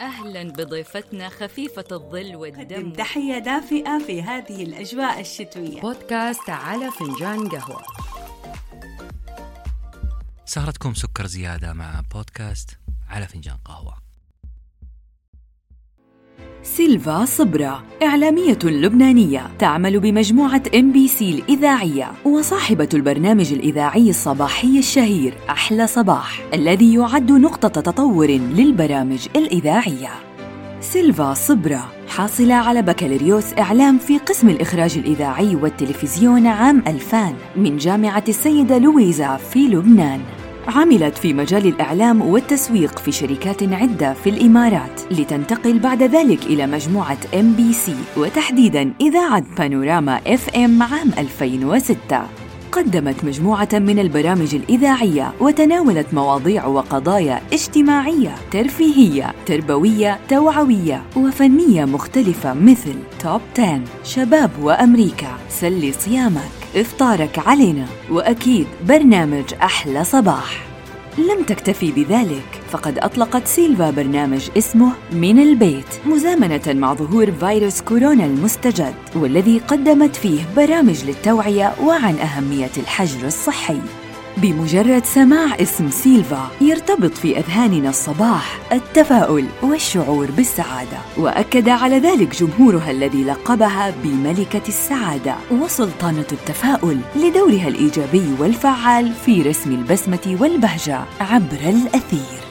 أهلا بضيفتنا خفيفة الظل والدم تحية دافئة في هذه الأجواء الشتوية. بودكاست على فنجان قهوة. سهرتكم سكر زيادة مع بودكاست على فنجان قهوة. سيلفا صبرا إعلامية لبنانية تعمل بمجموعة إم بي سي الإذاعية وصاحبة البرنامج الإذاعي الصباحي الشهير أحلى صباح الذي يعد نقطة تطور للبرامج الإذاعية. سيلفا صبرا حاصلة على بكالوريوس إعلام في قسم الإخراج الإذاعي والتلفزيون عام 2000 من جامعة السيدة لويزا في لبنان. عملت في مجال الإعلام والتسويق في شركات عدة في الإمارات لتنتقل بعد ذلك إلى مجموعة ام بي سي وتحديداً إذاعة بانوراما اف ام عام 2006 قدمت مجموعة من البرامج الإذاعية وتناولت مواضيع وقضايا اجتماعية، ترفيهية، تربوية، توعوية وفنية مختلفة مثل top 10 شباب وأمريكا سلي صيامك. إفطارك علينا وأكيد برنامج أحلى صباح. لم تكتفي بذلك فقد أطلقت سيلفا برنامج اسمه من البيت مزامنة مع ظهور فيروس كورونا المستجد والذي قدمت فيه برامج للتوعية وعن أهمية الحجر الصحي. بمجرد سماع اسم سيلفا يرتبط في أذهاننا الصباح التفاؤل والشعور بالسعادة. وأكد على ذلك جمهورها الذي لقبها بملكة السعادة وسلطانة التفاؤل لدورها الإيجابي والفعال في رسم البسمة والبهجة عبر الأثير.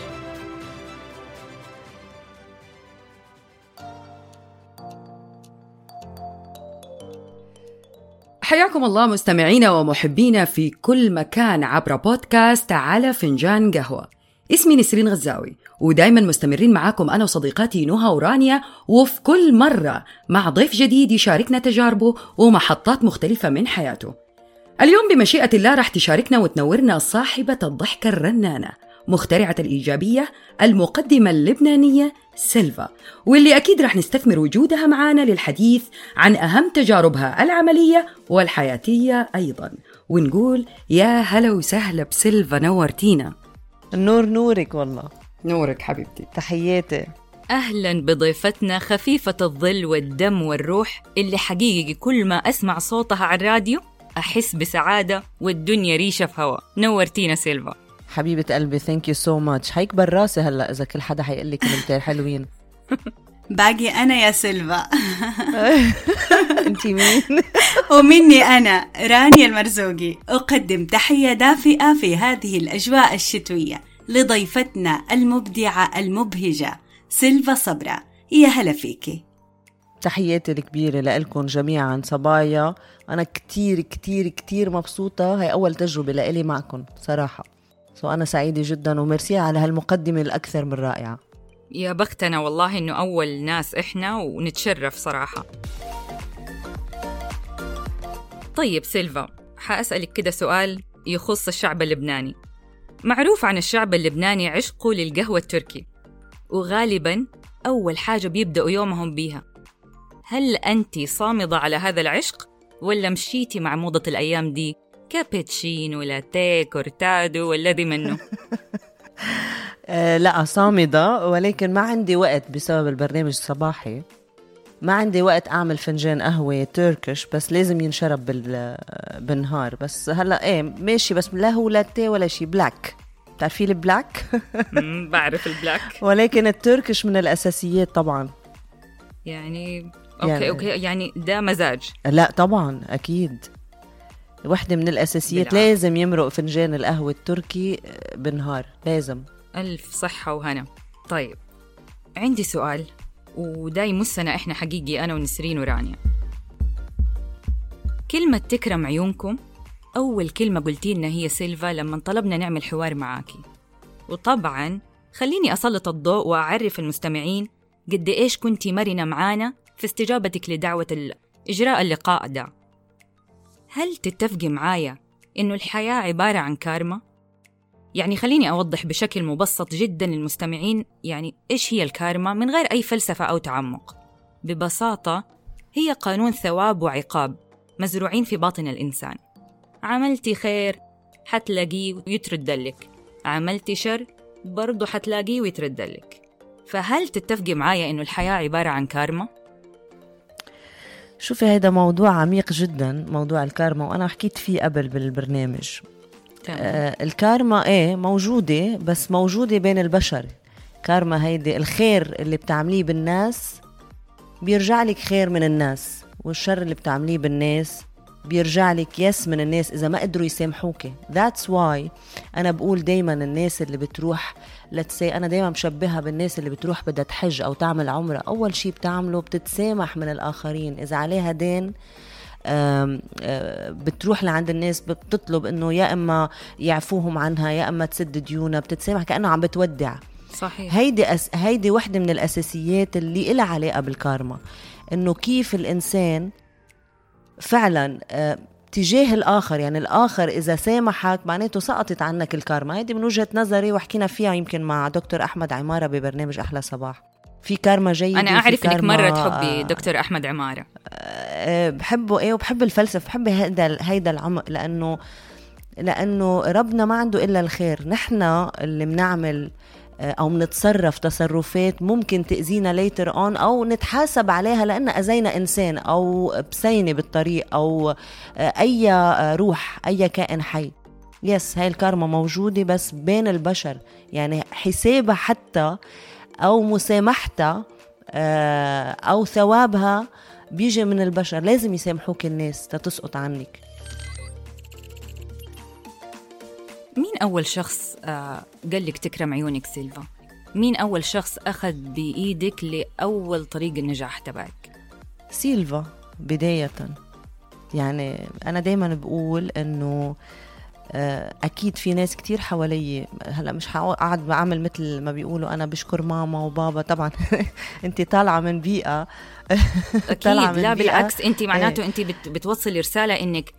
حياكم الله مستمعينا ومحبينا في كل مكان عبر بودكاست على فنجان قهوة. اسمي نسرين غزاوي ودايما مستمرين معاكم أنا وصديقاتي نهى ورانيا وفي كل مرة مع ضيف جديد يشاركنا تجاربه ومحطات مختلفة من حياته. اليوم بمشيئة الله راح تشاركنا وتنورنا صاحبة الضحكة الرنانة. مخترعة الإيجابية المقدمة اللبنانية سيلفا واللي أكيد رح نستثمر وجودها معانا للحديث عن أهم تجاربها العملية والحياتية أيضا. ونقول يا هلا وسهلا بسيلفا نورتينا. النور نورك والله. نورك حبيبتي. تحياتي. أهلا بضيفتنا خفيفة الظل والدم والروح اللي حقيقي كل ما أسمع صوتها على الراديو أحس بسعادة والدنيا ريشة في هوا نورتينا سيلفا. حبيبة قلبي thank you so much حيكبر راسي هلا إذا كل حدا حيقول لي كلمتين حلوين. باقي أنا يا سيلفا. أنت مين؟ ومني أنا رانيا المرزوقي. أقدم تحية دافئة في هذه الأجواء الشتوية لضيفتنا المبدعة المبهجة سيلفا صبرا. يا هلا فيكي. تحياتي الكبيرة لإلكم جميعا صبايا. أنا كتير كتير كتير مبسوطة. هاي أول تجربة لإلي معكم صراحة. so أنا سعيدة جدا وميرسي على هالمقدمة الأكثر من رائعة. يا بختنا والله إنه أول ناس إحنا ونتشرف صراحة. طيب سيلفا حأسألك كده سؤال يخص الشعب اللبناني. معروف عن الشعب اللبناني عشقه للقهوة التركي وغالبا أول حاجة بيبدأوا يومهم بيها. هل أنت صامدة على هذا العشق ولا مشيتي مع موضة الأيام دي كابتشينو لاتيه كورتادو والذي منه لا صامدة. ولكن ما عندي وقت بسبب البرنامج الصباحي. ما عندي وقت أعمل فنجان قهوة Turkish بس لازم ينشرب بال... بالنهار. بس هلأ إيه ماشي بس لا هو لاتيه ولا شيء black بتعرفي ال black بعرف ال black ولكن ال Turkish من الأساسيات طبعا. يعني okay يعني- okay يعني ده مزاج. لا طبعا أكيد. وحدة من الأساسيات بالعافية. لازم يمرق فنجان القهوة التركي بالنهار لازم. ألف صحة وهنا. طيب عندي سؤال وده يمسنا إحنا حقيقي أنا ونسرين ورانيا. كلمة تكرم عيونكم؟ أول كلمة قلتي لنا هي سيلفا لما طلبنا نعمل حوار معاكي. وطبعا خليني أسلط الضوء وأعرف المستمعين قد إيش كنتي مرنة معانا في استجابتك لدعوة إجراء اللقاء ده. هل تتفقي معايا إنه الحياة عبارة عن كارما؟ يعني خليني أوضح بشكل مبسط جدا للمستمعين يعني إيش هي الكارما من غير أي فلسفة أو تعمق ببساطة هي قانون ثواب وعقاب مزروعين في باطن الإنسان عملتي خير حتلاقيه ويترد لك عملتي شر برضه حتلاقيه ويترد لك فهل تتفقي معايا إنه الحياة عبارة عن كارما؟ شوفي هيدا موضوع عميق جدا موضوع الكارما وأنا حكيت فيه قبل بالبرنامج. آه الكارما إيه موجودة بس موجودة بين البشر. كارما هيدي الخير اللي بتعمليه بالناس بيرجع لك خير من الناس والشر اللي بتعمليه بالناس بيرجع لك يس من الناس إذا ما قدروا يسامحوك that's why أنا بقول دايما الناس اللي بتروح لتسي أنا دايما مشبهها بالناس اللي بتروح بدها تحج أو تعمل عمرة. أول شيء بتعمله بتتسامح من الآخرين. إذا عليها دين آم، آه، بتروح لعند الناس بتطلب إنه يا إما يعفوهم عنها يا إما تسد ديونها بتتسامح كأنه عم بتودع. صحيح. هيدي أس... هيدي وحدة من الأساسيات اللي إلها علاقة بالكارما. إنه كيف الإنسان فعلا آه، تجاه الآخر. يعني الآخر إذا سامحك معناته سقطت عنك الكارما. هيدي من وجهة نظري وحكينا فيها يمكن مع دكتور أحمد عمارة ببرنامج أحلى صباح. في كارما جيده أنا أعرف إنك مرة تحبي آه، دكتور أحمد عمارة. آه، بحبه إيه وبحب الفلسفة بحب هيدا هيدا العمق لأنه لأنه ربنا ما عنده إلا الخير. نحن اللي بنعمل آه، أو بنتصرف تصرفات ممكن تأذينا later on أو نتحاسب عليها لأن أذينا إنسان أو بسينة بالطريق أو أي روح أي كائن حي. بس هاي الكارما موجودة بس بين البشر. يعني حسابها حتى أو مسامحتها آه، أو ثوابها بيجي من البشر. لازم يسامحوك الناس تتسقط عنك. مين أول شخص آه، قال لك تكرم عيونك سيلفا؟ مين أول شخص أخذ بإيدك لأول طريق النجاح تبعك؟ سيلفا بداية يعني أنا دايما بقول إنه آه، أكيد في ناس كتير حوالي هلأ مش قاعد بعمل مثل ما بيقولوا أنا بشكر ماما وبابا طبعا أنت طالعة من بيئة أكيد طالعة من لا بيئة- بالعكس أنت معناته إيه. أنت بت بتوصلي رسالة إنك آه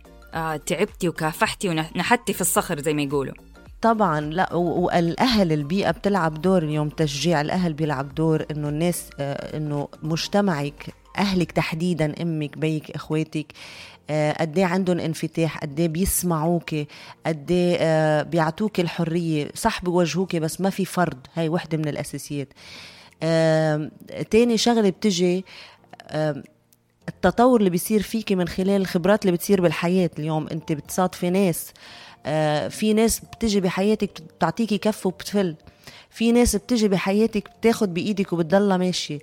تعبتي وكافحتي ونحتي في الصخر زي ما يقولوا. طبعا لا والأهل البيئة بتلعب دور اليوم تشجيع. الأهل بيلعب دور إنه الناس آه، إنه مجتمعك أهلك تحديدا أمك بيك إخواتك آه، قد إيه عندهم انفتاح قد إيه بيسمعوك قد إيه آه، بيعطوك الحرية. صح بيوجهوك بس ما في فرض. هاي وحدة من الأساسيات. تاني شغلة بتجي التطور اللي بيصير فيكي من خلال الخبرات اللي بتصير بالحياة اليوم. انت بتصادفي ناس آه، في ناس بتجي بحياتك بتعطيكي كف وبتفل. في ناس بتجي بحياتك بتاخد بإيدك وبتضلها ماشية.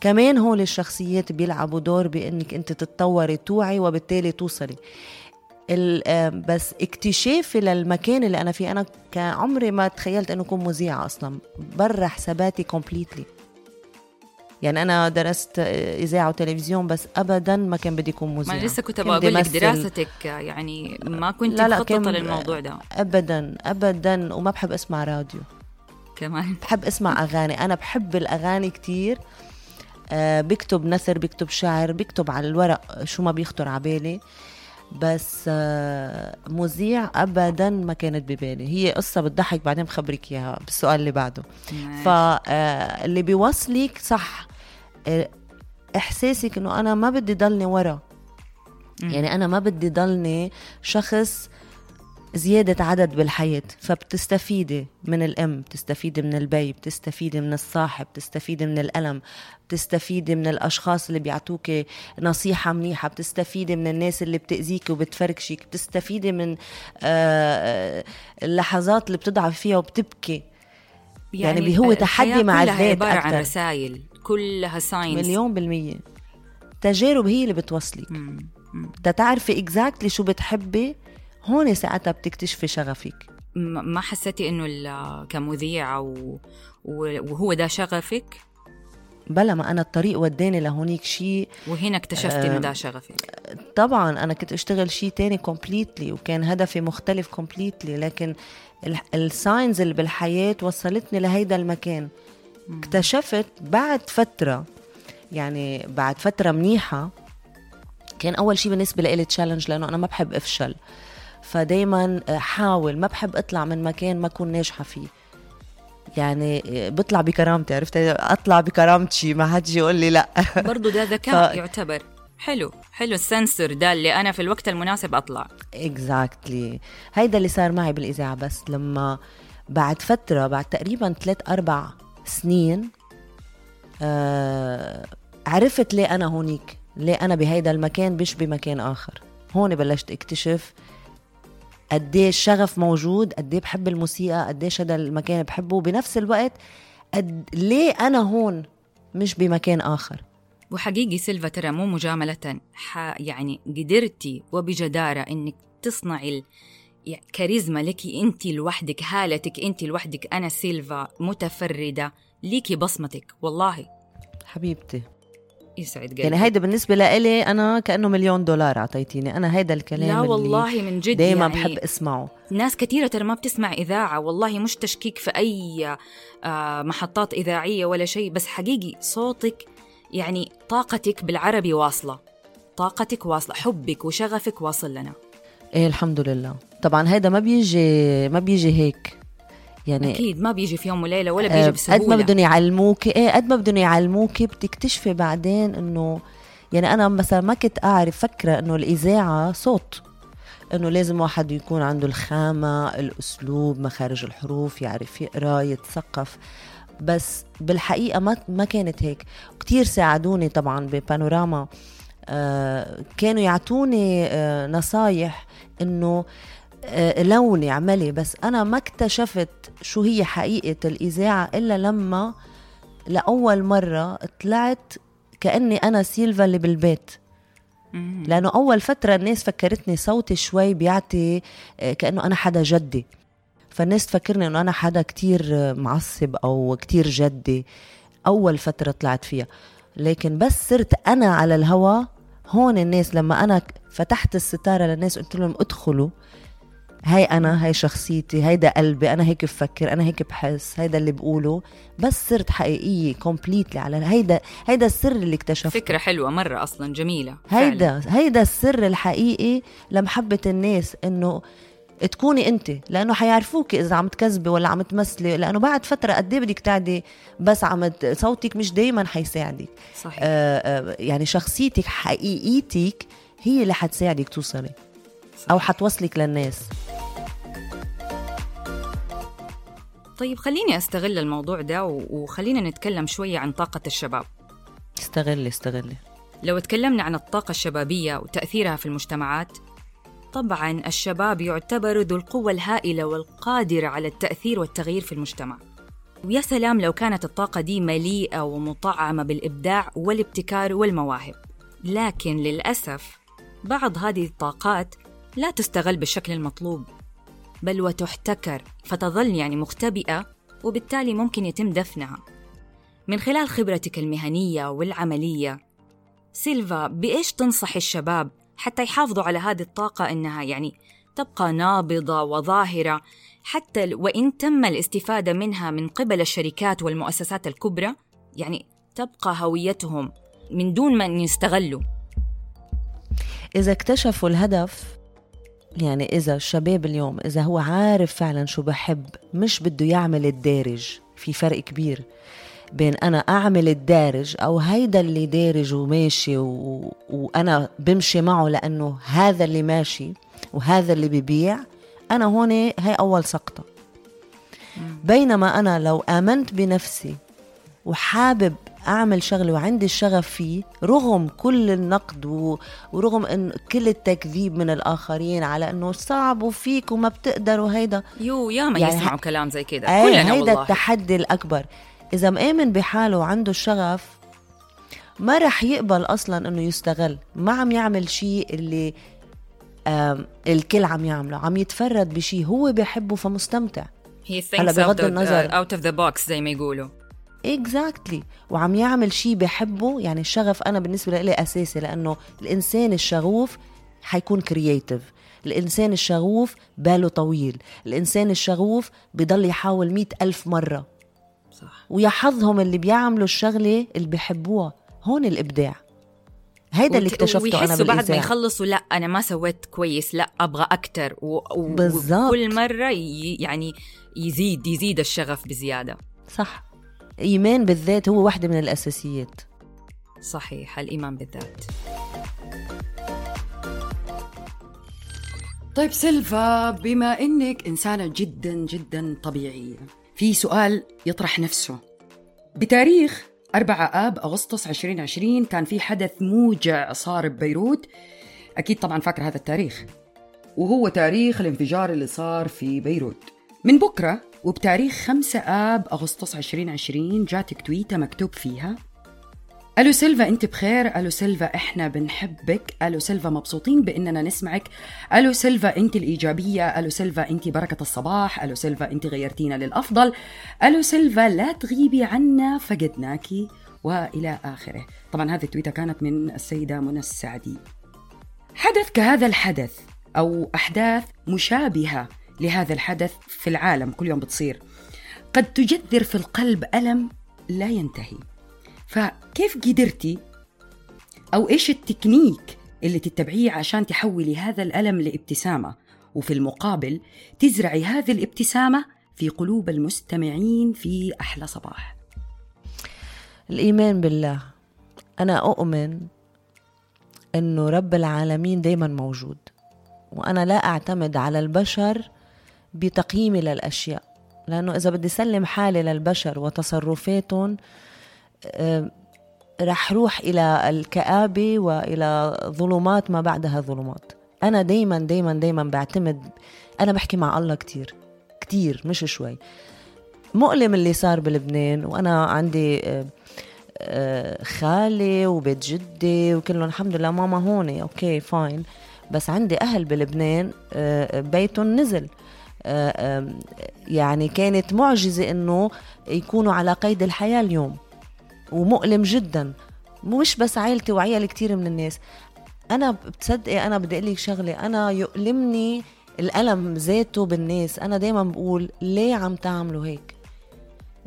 كمان هول الشخصيات بيلعبوا دور بإنك انت تتطوري توعي وبالتالي توصلي. آه، بس اكتشافي للمكان اللي أنا فيه أنا كعمري ما تخيلت إنه اكون مذيعه أصلا. برا حساباتي completely يعني أنا درست آه، إذاعة وتلفزيون بس ابدا ما كان بدي اكون ما مذيعه أنا لسه كنت بقول لك. دراستك آه، يعني ما كنت لا لا مخططة كان- للموضوع ده. ابدا ابدا وما بحب أسمع راديو. كمان. بحب أسمع أغاني. أنا بحب الأغاني كتير. آه بكتب نثر بكتب شعر بكتب على الورق شو ما بيخطر على بالي. بس آه مذيع ابدا ما كانت ببالي. هي قصة بتضحك بعدين بخبرك إياها بالسؤال اللي بعده. فاللي بيوصلك صح آه، إحساسك إنه أنا ما بدي ضلني ورا. يعني أنا ما بدي ضلني شخص زيادة عدد بالحياة. فبتستفيدي من الأم بتستفيدي من البي بتستفيدي من الصاحب بتستفيدي من الألم بتستفيدي من الأشخاص اللي بيعطوك نصيحة منيحة بتستفيدي من الناس اللي بتأذيك وبتفركشك بتستفيدي من آه، آه، اللحظات اللي بتضعف فيها وبتبكي. يعني هو تحدي مع الذات عبارة عن. رسائل كلها signs مليون بالمية. تجارب هي اللي بتوصلك. تعرفي exactly شو بتحبي هون ساعتها بتكتشفي شغفك. ما حسيتي إنه كمذيعة و... وهو ده شغفك؟ بلا ما أنا الطريق وداني لهونيك شيء وهنا اكتشفتي إنه ده شغفك. طبعا أنا كنت أشتغل شيء تاني completely وكان هدفي مختلف completely لكن ال signs اللي بالحياة وصلتني لهيدا المكان. اكتشفت بعد فترة يعني بعد فترة منيحة كان أول شيء بالنسبة لي challenge لأنه أنا ما بحب أفشل. فدايما حاول ما بحب أطلع من مكان ما أكون ناجحة فيه. يعني بطلع بكرامتي عرفت؟ أطلع بكرامتي ما حد يقول لي لأ. برضو ده ذكاء ف- يعتبر. حلو حلو ال sensor ده اللي أنا في الوقت المناسب أطلع. exactly هيدا اللي صار معي بالإذاعة بس لما بعد فترة بعد تقريبا ثلاث أربع سنين آه عرفت ليه أنا هونيك؟ ليه أنا بهيدا المكان مش بمكان آخر؟ هون بلشت اكتشف قديش شغف موجود قد بحب الموسيقى قديش هذا المكان بحبه. وبنفس الوقت قد ليه أنا هون مش بمكان آخر؟ وحقيقي سيلفا ترى مو مجاملة ح... يعني قدرتي وبجدارة إنك تصنعي كاريزما لك أنت لوحدك هالتك أنت لوحدك. أنا سيلفا متفردة ليكي بصمتك والله. حبيبتي. يسعد قلبي. يعني هيدا بالنسبة لإلي أنا كأنه مليون دولار أعطيتيني. أنا هيدا الكلام لا اللي والله من جد دايما يعني بحب أسمعه. ناس كثيرة ترى ما بتسمع إذاعة والله مش تشكيك في أي آه، محطات إذاعية ولا شيء بس حقيقي صوتك يعني طاقتك بالعربي واصلة. طاقتك واصلة حبك وشغفك واصل لنا. إيه الحمد لله. طبعا هيدا ما بيجي ما بيجي هيك. يعني أكيد ما بيجي في يوم وليلة ولا آه، بيجي قد ما بدهم يعلموك إيه قد ما بدهم يعلموك بتكتشفي بعدين إنه يعني أنا مثلا ما كنت أعرف فكرة إنه الإذاعة صوت إنه لازم واحد يكون عنده الخامة الأسلوب مخارج الحروف يعرف يقرأ يتثقف. بس بالحقيقة ما ما كانت هيك. كتير ساعدوني طبعا ببانوراما. آه كانوا يعطوني آه نصايح إنه لوني اعملي بس أنا ما اكتشفت شو هي حقيقة الإذاعة إلا لما لأول مرة طلعت كأني أنا سيلفا اللي بالبيت. مم. لأنه أول فترة الناس فكرتني صوتي شوي بيعطي آه، كأنه أنا حدا جدي. فالناس تفكرني إنه أنا حدا كتير آه، معصب أو كتير جدي. أول فترة طلعت فيها. لكن بس صرت أنا على الهوا. هون الناس لما أنا فتحت الستارة للناس قلت لهم ادخلوا. هاي أنا هاي شخصيتي هيدا قلبي أنا هيك بفكر أنا هيك بحس هيدا اللي بقوله. بس صرت حقيقية كومبليتلي على هيدا هيدا السر اللي اكتشفته. فكرة حلوة مرة أصلا جميلة فعلاً. هيدا هيدا السر الحقيقي لمحبة الناس إنه تكوني أنت. لأنه حيعرفوك إذا عم تكذبي ولا عم تمثلي لأنه بعد فترة قد إيه بدك تقعدي بس عم صوتك مش دايما حيساعدك. صحيح. آه آه يعني شخصيتك حقيقيتك هي اللي حتساعدك توصلي أو حتوصلك للناس. طيب خليني أستغل الموضوع ده وخلينا نتكلم شوية عن طاقة الشباب. استغلي استغلي. لو تكلمنا عن الطاقة الشبابية وتأثيرها في المجتمعات طبعا الشباب يعتبر ذو القوة الهائلة والقادرة على التأثير والتغيير في المجتمع. ويا سلام لو كانت الطاقة دي مليئة ومطعمة بالإبداع والابتكار والمواهب. لكن للأسف بعض هذه الطاقات لا تستغل بالشكل المطلوب. بل وتحتكر فتظل يعني مختبئة وبالتالي ممكن يتم دفنها. من خلال خبرتك المهنية والعملية سيلفا بإيش تنصح الشباب حتى يحافظوا على هذه الطاقة إنها يعني تبقى نابضة وظاهرة حتى وإن تم الاستفادة منها من قبل الشركات والمؤسسات الكبرى؟ يعني تبقى هويتهم من دون ما يستغلوا. إذا اكتشفوا الهدف يعني إذا الشباب اليوم إذا هو عارف فعلا شو بحب مش بده يعمل الدارج. في فرق كبير بين أنا أعمل الدارج أو هيدا اللي دارج وماشي و... وأنا بمشي معه لأنه هذا اللي ماشي وهذا اللي ببيع أنا هون هي أول سقطة. بينما أنا لو آمنت بنفسي وحابب أعمل شغله وعندي الشغف فيه رغم كل النقد و... ورغم إن كل التكذيب من الآخرين على إنه صعب وفيك وما بتقدر وهيدا. يو ياما يعني يسمعوا ه- كلام زي كده. إيه كلنا هيدا والله. التحدي الأكبر. إذا مآمن بحاله وعنده الشغف ما رح يقبل أصلا إنه يستغل. ما عم يعمل شيء اللي الكل عم يعمله. عم يتفرد بشيء هو بحبه فمستمتع. هي هلأ بغض النظر- out of the box زي ما يقولوا. exactly وعم يعمل شيء بحبه. يعني الشغف أنا بالنسبة لي أساسي لأنه الإنسان الشغوف حيكون creative الإنسان الشغوف باله طويل. الإنسان الشغوف بضل يحاول مئة ألف مرة. صح. ويا حظهم اللي بيعملوا الشغلة اللي بيحبوها هون الإبداع. هيدا اللي اكتشفته أنا ويحسوا بعد ما يخلصوا لا أنا ما سويت كويس لا أبغى أكتر. و... و... وكل مرة ي... يعني يزيد يزيد الشغف بزيادة. صح. إيمان بالذات هو واحدة من الأساسيات. صحيح الإيمان بالذات. طيب سيلفا بما إنك إنسانة جدا جدا طبيعية في سؤال يطرح نفسه. بتاريخ 4 آب أغسطس 2020 كان في حدث موجع صار ببيروت. أكيد طبعا فاكر هذا التاريخ. وهو تاريخ الانفجار اللي صار في بيروت. من بكرة وبتاريخ 5 آب أغسطس 2020 جاتك تويتة مكتوب فيها. ألو سيلفا أنت بخير؟ ألو سيلفا إحنا بنحبك. ألو سيلفا مبسوطين بإننا نسمعك. ألو سيلفا أنت الإيجابية. ألو سيلفا أنت بركة الصباح. ألو سيلفا أنت غيرتينا للأفضل. ألو سيلفا لا تغيبي عنا فقدناكي وإلى آخره. طبعا هذه التويتة كانت من السيدة منى السعدي. حدث كهذا الحدث أو أحداث مشابهة لهذا الحدث في العالم كل يوم بتصير. قد تجذر في القلب ألم لا ينتهي. فكيف قدرتي؟ أو إيش التكنيك اللي تتبعيه عشان تحولي هذا الألم لابتسامة؟ وفي المقابل تزرعي هذه الابتسامة في قلوب المستمعين في أحلى صباح. الإيمان بالله أنا أؤمن أنه رب العالمين دايما موجود وأنا لا أعتمد على البشر بتقييمي للأشياء. لأنه إذا بدي سلم حالي للبشر وتصرفاتهم آه، رح روح إلى الكآبة وإلى ظلمات ما بعدها ظلمات. أنا دايما دايما دايما بعتمد أنا بحكي مع الله كتير كتير مش شوي. مؤلم اللي صار بلبنان وأنا عندي آه، آه، خالي وبيت جدي وكلهم الحمد لله ماما هون okay fine. بس عندي أهل بلبنان بيتهم نزل. يعني كانت معجزة إنه يكونوا على قيد الحياة اليوم. ومؤلم جدا. مش بس عائلتي وعيال كتير من الناس. أنا بتصدقي أنا بدي أقول لك شغلة. أنا يؤلمني الألم ذاته بالناس. أنا دايما بقول ليه عم تعملوا هيك؟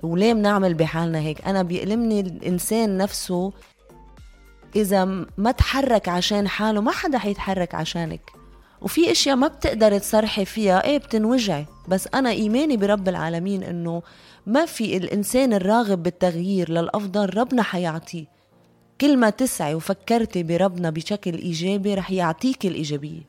وليه بنعمل بحالنا هيك؟ أنا بيألمني الإنسان نفسه إذا ما تحرك عشان حاله. ما حدا حيتحرك عشانك. وفي أشياء ما بتقدر تصرحي فيها إيه بتنوجعي. بس أنا إيماني برب العالمين إنه ما في الإنسان الراغب بالتغيير للأفضل ربنا حيعطيه. كل ما تسعي وفكرتي بربنا بشكل إيجابي رح يعطيك الإيجابية.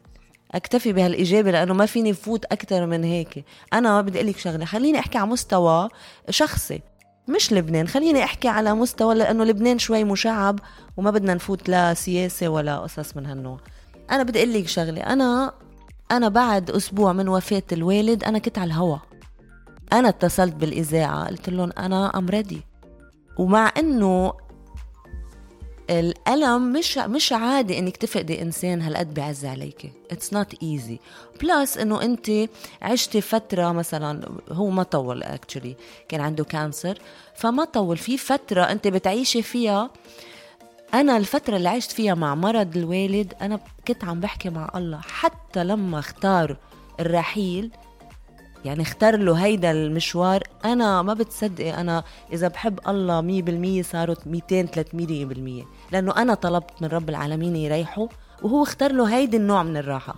أكتفي بهالإجابة لأنه ما فيني فوت أكثر من هيك. أنا بدي أقول لك شغلة خليني أحكي على مستوى شخصي مش لبنان. خليني أحكي على مستوى لأنه لبنان شوي مشعب وما بدنا نفوت لا سياسة ولا قصص من هالنوع. أنا بدي أقول لك شغلة أنا أنا بعد أسبوع من وفاة الوالد أنا كنت على الهوا. أنا اتصلت بالإذاعة قلت لهم أنا I'm ready ومع إنه الألم مش مش عادي إنك تفقدي إنسان هالقد بعز عليك. it's not easy plus إنه أنت عشتي فترة مثلا هو ما طول actually كان عنده cancer فما طول في فترة أنت بتعيشي فيها أنا الفترة اللي عشت فيها مع مرض الوالد أنا كنت عم بحكي مع الله. حتى لما اختار الرحيل يعني اختار له هيدا المشوار أنا ما بتصدقي أنا إذا بحب الله مية بالمية صاروا 200 300 بالمية. لأنه أنا طلبت من رب العالمين يريحه وهو اختار له هيدي النوع من الراحة.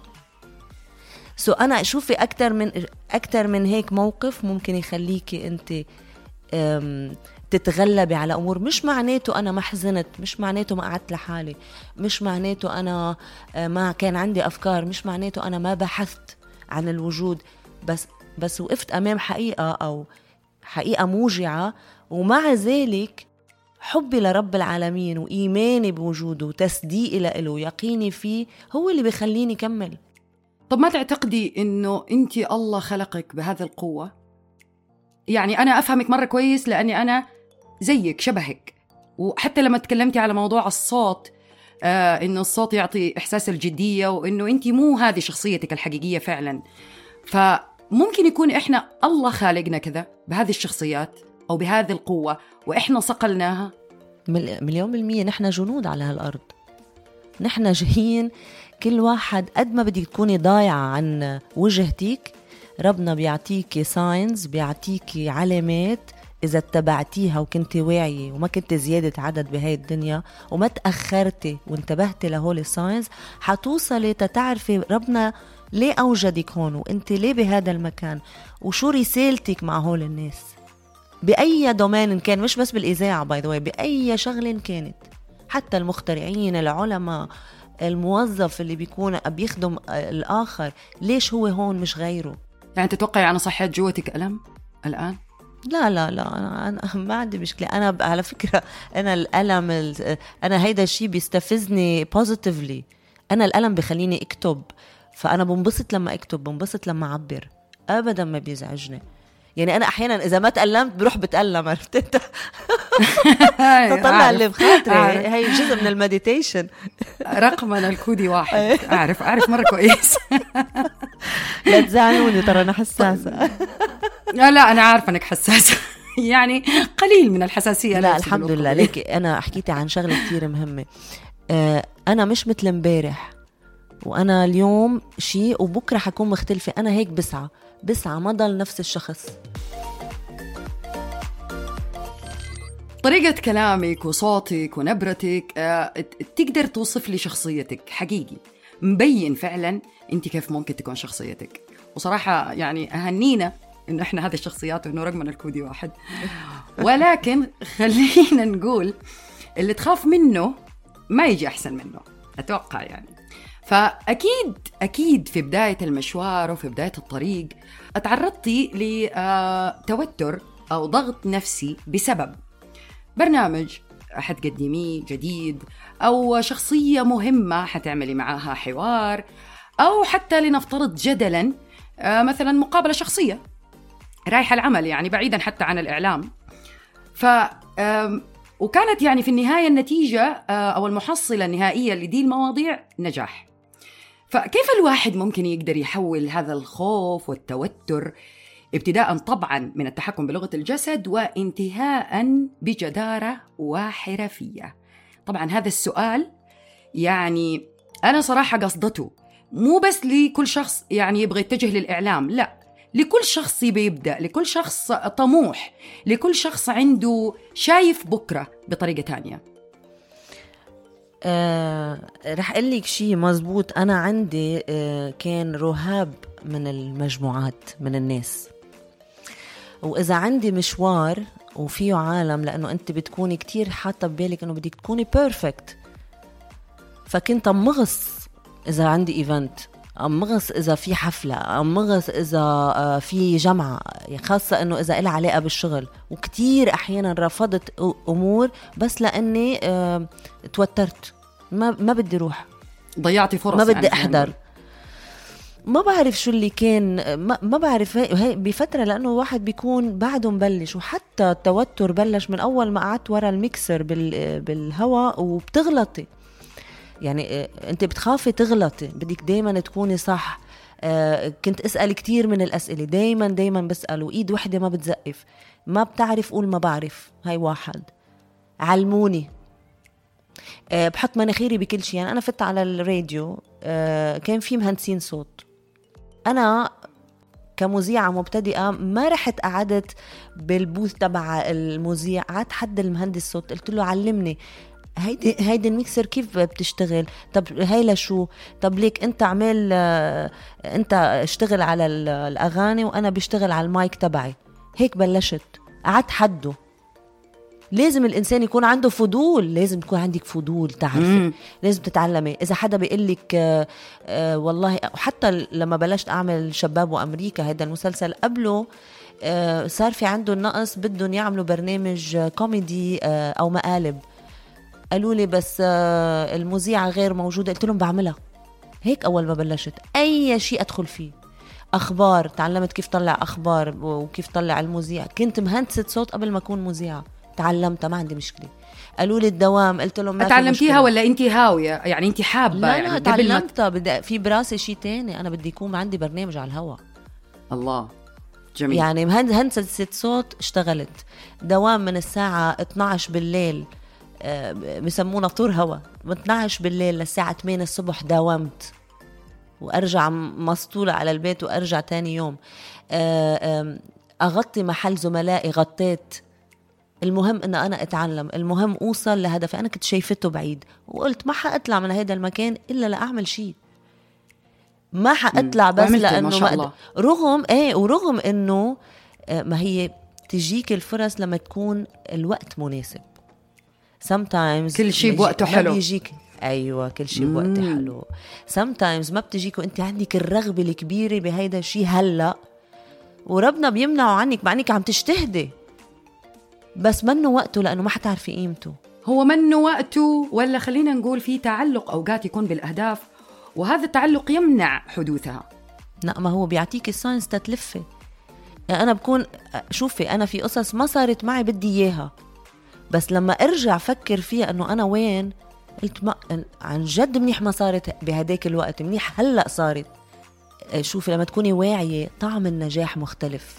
سو أنا شوفي أكثر من أكثر من هيك موقف ممكن يخليكي انت تتغلبي على أمور مش معناته أنا ما حزنت مش معناته ما قعدت لحالي مش معناته أنا آه، ما كان عندي أفكار مش معناته أنا ما بحثت عن الوجود بس بس وقفت أمام حقيقة أو حقيقة موجعة ومع ذلك حبي لرب العالمين وإيماني بوجوده وتصديقي له ويقيني فيه هو اللي بيخليني كمل طب ما تعتقدي إنه أنت الله خلقك بهذه القوة؟ يعني أنا أفهمك مرة كويس لأني أنا زيك شبهك. وحتى لما تكلمتي على موضوع الصوت آه إنه الصوت يعطي إحساس الجدية وإنه أنت مو هذه شخصيتك الحقيقية فعلا. فممكن يكون إحنا الله خالقنا كذا بهذه الشخصيات أو بهذه القوة وإحنا صقلناها. مليون بالمية نحن جنود على هالأرض. نحن جايين كل واحد قد ما بدك تكوني ضايعة عن وجهتك. ربنا بيعطيكي ساينز بيعطيكي علامات. إذا اتبعتيها وكنت واعية وما كنت زيادة عدد بهاي الدنيا وما تأخرتي وانتبهتي لهول ال signs حتوصلي تتعرفي ربنا ليه أوجدك هون وأنت ليه بهذا المكان وشو رسالتك مع هول الناس. بأي domain كان مش بس بالإذاعة by the بأي شغلة كانت. حتى المخترعين العلماء الموظف اللي بيكون بيخدم الآخر ليش هو هون مش غيره؟ يعني تتوقعي أنا صحيت جواتك ألم؟ الآن؟ لا لا لا أنا أنا ما عندي مشكلة. أنا على فكرة أنا الألم ال- أنا هيدا الشيء بيستفزني positively أنا الألم بخليني أكتب. فأنا بنبسط لما أكتب بنبسط لما أعبر. ابدا ما بيزعجني. يعني أنا أحيانا إذا ما تألمت بروح بتألم عرفت أنت؟ تطلع اللي بخاطري. هي جزء من ال meditation. رقمنا الكودي واحد. اعرف اعرف مرة كويس. لا تزعلوني ترى أنا حساسة. لا لا أنا عارفة إنك حساسة. يعني قليل من الحساسية لا الحمد. لله. ليك أنا حكيتي عن شغلة كتير مهمة. آه، أنا مش مثل امبارح وأنا اليوم شيء وبكرة حكون مختلفة. أنا هيك بسعى. بسعى ضل نفس الشخص. طريقة كلامك وصوتك ونبرتك آه، تقدر توصف لي شخصيتك. حقيقي. مبين فعلا أنت كيف ممكن تكون شخصيتك. وصراحة يعني أهنينا إنه إحنا هذه الشخصيات وانه رقمنا الكودي واحد. ولكن خلينا نقول اللي تخاف منه ما يجي أحسن منه. أتوقع يعني. فأكيد أكيد في بداية المشوار وفي بداية الطريق تعرضتي لتوتر أو ضغط نفسي بسبب برنامج حتقدميه جديد أو شخصية مهمة حتعملي معاها حوار أو حتى لنفترض جدلا آه، مثلا مقابلة شخصية رايحة العمل يعني بعيدا حتى عن الإعلام. ف وكانت يعني في النهاية النتيجة آه، أو المحصلة النهائية لدي المواضيع نجاح. فكيف الواحد ممكن يقدر يحول هذا الخوف والتوتر ابتداء طبعا من التحكم بلغة الجسد وانتهاء بجدارة وحرفيه طبعا هذا السؤال يعني أنا صراحة قصدته. مو بس لكل شخص يعني يبغى يتجه للإعلام لا. لكل شخص يبي يبدأ لكل شخص طموح لكل شخص عنده شايف بكرة بطريقة تانية. آه رح أقول لك شيء مزبوط. أنا عندي آه كان رهاب من المجموعات من الناس. وإذا عندي مشوار وفيه عالم لأنه أنت بتكوني كتير حاطة ببالك إنه بدك تكوني perfect فكنت امغص إذا عندي event امغص إذا في حفلة امغص إذا آه، في جمعه يعني خاصة إنه إذا لها علاقة بالشغل. وكتير أحيانا رفضت أمور بس لأني توترت. ما ما بدي روح. ضيعتي فرص ما يعني بدي خلينا أحضر. ما بعرف شو اللي كان ما, ما بعرف هي هي بفترة لأنه واحد بيكون بعده مبلش. وحتى التوتر بلش من أول ما قعدت ورا الميكسر بال بالهواء وبتغلطي. يعني آه، انت بتخافي تغلطي بدك دايما تكوني صح. آه، كنت أسأل كتير من الأسئلة دايما دايما بسال وايد وحدة ما بتزقف. ما بتعرف قول ما بعرف. هاي واحد. علموني. آه، بحط مناخيري بكل شيء يعني أنا فت على الراديو كان في مهندسين صوت. أنا كمذيعة مبتدئة ما رحت قعدت بالبوث تبع المذيع قعدت حد المهندس صوت. قلت له علمني. هيدي هيدي الميكسر كيف بتشتغل؟ طب هي لشو طب ليك انت اعمل آه، انت اشتغل على ال- الأغاني وأنا بشتغل على المايك تبعي. هيك بلشت. قعدت حده. لازم الإنسان يكون عنده فضول. لازم يكون عندك فضول تعرفي. لازم تتعلمي. إذا حدا بيقول لك آه، آه، والله وحتى لما بلشت أعمل شباب وأمريكا هذا المسلسل قبله آه، صار في عنده النقص بدهم يعملوا برنامج كوميدي آه، أو مقالب. قالوا لي بس آه، المذيعة غير موجودة. قلت لهم بعملها. هيك أول ما بلشت أي شيء أدخل فيه. أخبار تعلمت كيف طلع أخبار وكيف طلع المذيع كنت مهندسة صوت قبل ما أكون مذيعة. تعلمتها ما عندي مشكلة. قالوا لي الدوام. قلت لهم ما تعلمتيها. ولا انت هاويه يعني انت حابة لا يعني لا تعلمتها. بدي في براسي شيء تاني. أنا بدي يكون عندي برنامج على الهواء الله. جميل. يعني هندسه صوت اشتغلت. دوام من الساعة 12 بالليل آه، بسمونا طور هوا. من 12 بالليل للساعة 8 الصبح داومت وأرجع مسطولة على البيت وأرجع تاني يوم. آه، أغطي محل زملائي غطيت. المهم إن أنا أتعلم. المهم أوصل لهدفي. أنا كنت شايفته بعيد. وقلت ما حأطلع من هذا المكان إلا لأعمل شيء ما حأطلع بس لأنه ما الله. رغم إيه ورغم إنه آه، ما هي تجيك الفرص لما تكون الوقت مناسب. Sometimes كل شي ما بوقته حلو. بيجيك أيوه كل شيء بوقته. حلو. Sometimes ما بتجيك وأنت عندك الرغبة الكبيرة بهيدا الشيء هلأ وربنا بيمنعه عنك مع إنك عم تجتهدي. بس منه وقته لأنه ما حتعرفي قيمته. هو منه وقته ولا خلينا نقول في تعلق أوقات يكون بالأهداف وهذا التعلق يمنع حدوثها. لا ما هو بيعطيك الساينس تتلفي. يعني أنا بكون شوفي أنا في قصص ما صارت معي بدي إياها. بس لما ارجع فكر فيها انه أنا وين قلت ما عن جد منيح ما صارت بهداك الوقت منيح هلأ صارت. شوفي لما تكوني واعية طعم النجاح مختلف.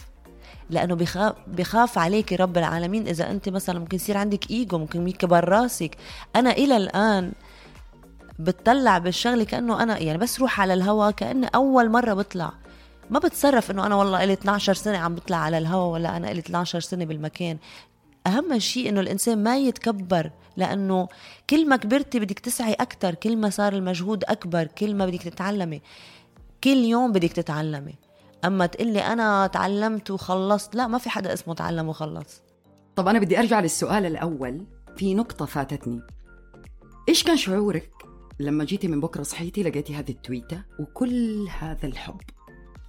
لأنه بخاف بخاف عليك رب العالمين إذا أنت مثلا ممكن يصير عندك إيجو ممكن يكبر راسك. أنا إلى الآن بتطلع بالشغلة كأنه أنا يعني بس روح على الهوا كاني أول مرة بطلع. ما بتصرف إنه أنا والله لي 12 سنة عم بطلع على الهوا ولا أنا لي 12 سنة بالمكان. أهم شيء إنه الإنسان ما يتكبر لأنه كل ما كبرتي بدك تسعي أكثر كل ما صار المجهود أكبر كل ما بدك تتعلمي كل يوم بدك تتعلمي. أما تقلي أنا تعلمت وخلصت لا ما في حدا اسمه تعلم وخلص. طب أنا بدي أرجع للسؤال الأول في نقطة فاتتني. إيش كان شعورك لما جيتي من بكرة صحيتي لقيتي هذه التويتة وكل هذا الحب؟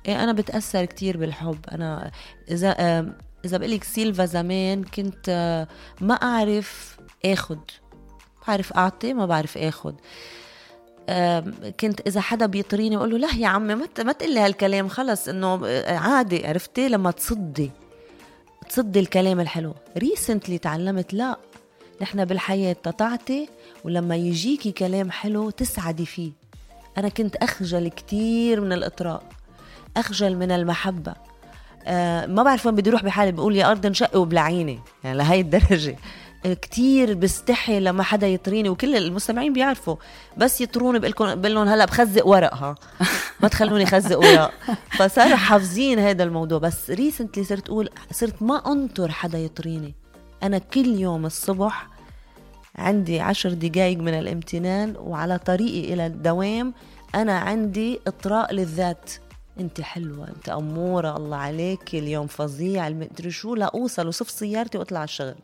إيه أنا بتأثر كتير بالحب. أنا إذا إذا بقلك سيلفا زمان كنت ما أعرف آخد. بعرف أعطي ما بعرف آخد. كنت إذا حدا بيطريني بقول له لا يا عمي ما ما تقلي هالكلام خلص إنه عادي عرفتي؟ لما تصدي تصدي الكلام الحلو. recently تعلمت لا نحن بالحياة تعطي ولما يجيكي كلام حلو تسعدي فيه. أنا كنت أخجل كتير من الإطراء أخجل من المحبة. آه ما بعرف وين بدي أروح بحالي بقول يا أرض انشقي وبلعيني يعني لهي الدرجة. كتير بستحي لما حدا يطريني وكل المستمعين بيعرفوا. بس يطروني بقول لهم هلأ بخزق ورق ها. ما تخلوني خزق ورق. فصاروا حافظين هذا الموضوع. بس ريسنتلي صرت أقول صرت ما أنطر حدا يطريني. أنا كل يوم الصبح عندي عشر دقايق من الامتنان وعلى طريقي إلى الدوام أنا عندي إطراء للذات. انت حلوة انت أمورة الله عليك اليوم فظيع المدري شو؟ لا أوصل وصف سيارتي وأطلع على الشغل.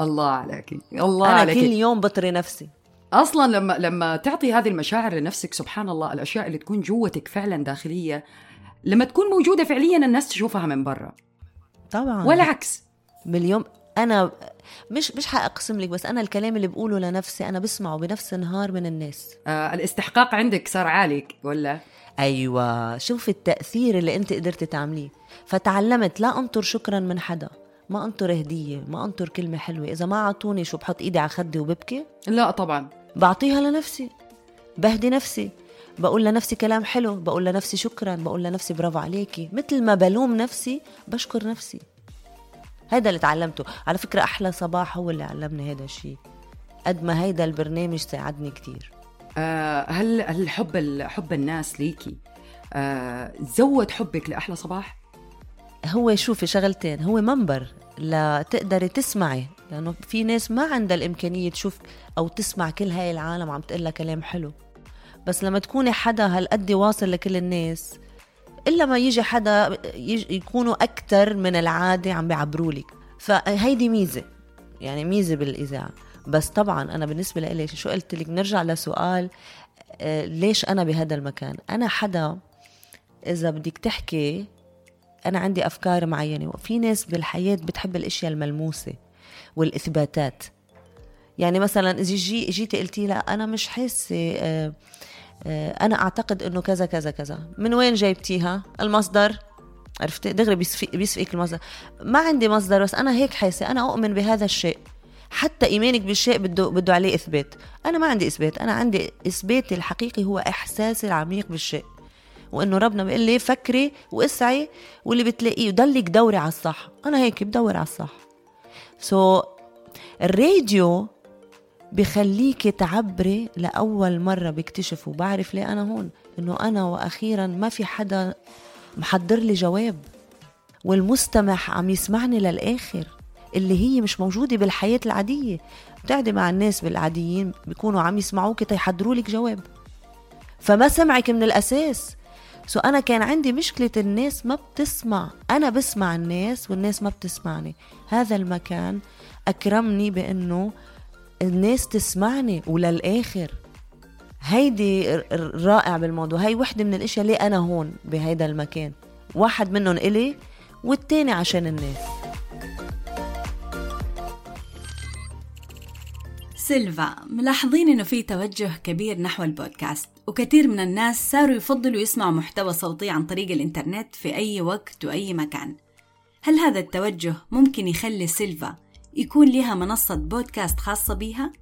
الله عليك الله أنا عليك. كل يوم بطري نفسي. أصلا لما لما تعطي هذه المشاعر لنفسك سبحان الله الأشياء اللي تكون جوتك فعلا داخلية لما تكون موجودة فعليا الناس تشوفها من برا. طبعا. والعكس باليوم أنا مش مش حأقسم لك بس أنا الكلام اللي بقوله لنفسي أنا بسمعه بنفس النهار من الناس. آه الاستحقاق عندك صار عالي ولا؟ أيوه شوف التأثير اللي أنت قدرتي تعمليه. فتعلمت لا أنطر شكرا من حدا ما أنطر هدية ما أنطر كلمة حلوة. إذا ما أعطوني شو بحط إيدي على خدي وببكي؟ لا طبعا. بعطيها لنفسي. بهدي نفسي. بقول لنفسي كلام حلو بقول لنفسي شكرا بقول لنفسي برافو عليكي. مثل ما بلوم نفسي بشكر نفسي. هذا اللي تعلمته. على فكرة أحلى صباح هو اللي علمني هذا الشيء قد ما هيدا البرنامج ساعدني كتير. هل هل حب حب الناس ليكي؟ آه زود حبك لأحلى صباح؟ هو شوفي شغلتين هو منبر لتقدري تسمعي لأنه في ناس ما عندها الإمكانية تشوف أو تسمع كل هاي العالم عم تقول كلام حلو. بس لما تكوني حدا هالقد واصل لكل الناس إلا ما يجي حدا يكونوا أكثر من العادة عم بيعبروا لك. فهيدي ميزة يعني ميزة بالإذاعة. بس طبعا أنا بالنسبة لي شو قلت لك نرجع لسؤال آه، ليش أنا بهذا المكان؟ أنا حدا إذا بدك تحكي أنا عندي أفكار معينة وفي ناس بالحياة بتحب الأشياء الملموسة والإثباتات. يعني مثلا إذا جي جيتي قلتي لا أنا مش حاسة آه، آه، أنا أعتقد إنه كذا كذا كذا. من وين جايبتيها؟ المصدر؟ عرفتي؟ دغري بيسفيك المصدر. ما عندي مصدر بس أنا هيك حاسة أنا أؤمن بهذا الشيء. حتى إيمانك بالشيء بده بده عليه إثبات. أنا ما عندي إثبات. أنا عندي إثباتي الحقيقي هو احساسي العميق بالشيء. وإنه ربنا بيقول لي فكري واسعي واللي بتلاقيه ضلك دوري على الصح. أنا هيك بدور على الصح. سو so, الراديو بخليك تعبري لأول مرة بكتشف وبعرف ليه أنا هون. إنه أنا وأخيرا ما في حدا محضر لي جواب. والمستمع عم يسمعني للآخر. اللي هي مش موجودة بالحياة العادية. بتعدي مع الناس بالعاديين بيكونوا عم يسمعوك تيحضروا لك جواب. فما سمعك من الأساس. سو أنا كان عندي مشكلة الناس ما بتسمع. أنا بسمع الناس والناس ما بتسمعني. هذا المكان أكرمني بأنه الناس تسمعني وللآخر. هيدي رائع بالموضوع. هاي وحدة من الأشياء ليه أنا هون بهيدا المكان. واحد منهم إلي والتاني عشان الناس. سيلفا ملاحظين إنه في توجه كبير نحو البودكاست وكثير من الناس صاروا يفضلوا يسمعوا محتوى صوتي عن طريق الإنترنت في أي وقت وأي مكان هل هذا التوجه ممكن يخلي سيلفا يكون لها منصة بودكاست خاصة بيها؟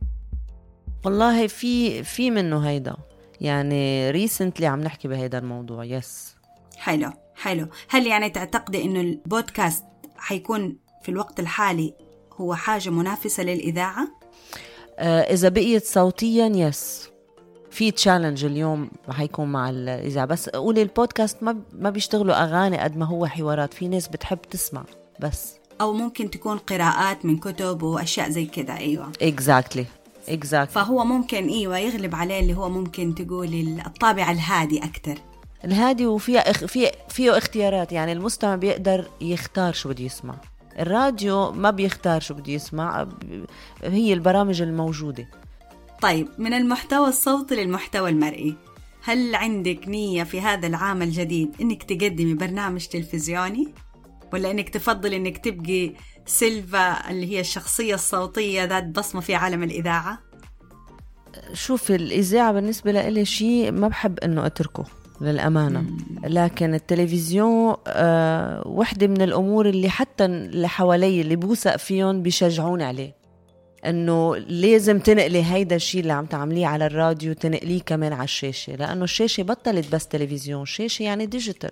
والله في في منه هيدا يعني recently عم نحكي بهيدا الموضوع yes حلو حلو هل يعني تعتقدي إنه البودكاست حيكون في الوقت الحالي هو حاجة منافسة للإذاعة؟ آه إذا بقيت صوتيا yes في challenge اليوم حيكون مع الإذاعة. بس قولي البودكاست ما ما بيشتغلوا أغاني قد ما هو حوارات. في ناس بتحب تسمع. بس. أو ممكن تكون قراءات من كتب وأشياء زي كذا أيوة. exactly exactly فهو ممكن أيوه يغلب عليه اللي هو ممكن تقولي الطابع الهادي أكثر الهادي وفيها اخ... في فيه اختيارات. يعني المستمع بيقدر يختار شو بده يسمع. الراديو ما بيختار شو بده يسمع هي البرامج الموجودة طيب من المحتوى الصوتي للمحتوى المرئي هل عندك نية في هذا العام الجديد إنك تقدمي برنامج تلفزيوني؟ ولا إنك تفضل إنك تبقي سيلفا اللي هي الشخصية الصوتية ذات بصمة في عالم الإذاعة؟ شوف الإذاعة بالنسبة لإلي شيء ما بحب إنه أتركه للأمانة. لكن التلفزيون آه وحدة من الأمور اللي حتى اللي حوالي اللي بوثق فيهم بيشجعوني عليه. إنه لازم تنقلي هيدا الشيء اللي عم تعمليه على الراديو تنقليه كمان على الشاشة. لأنه الشاشة بطلت بس تلفزيون شاشة يعني digital.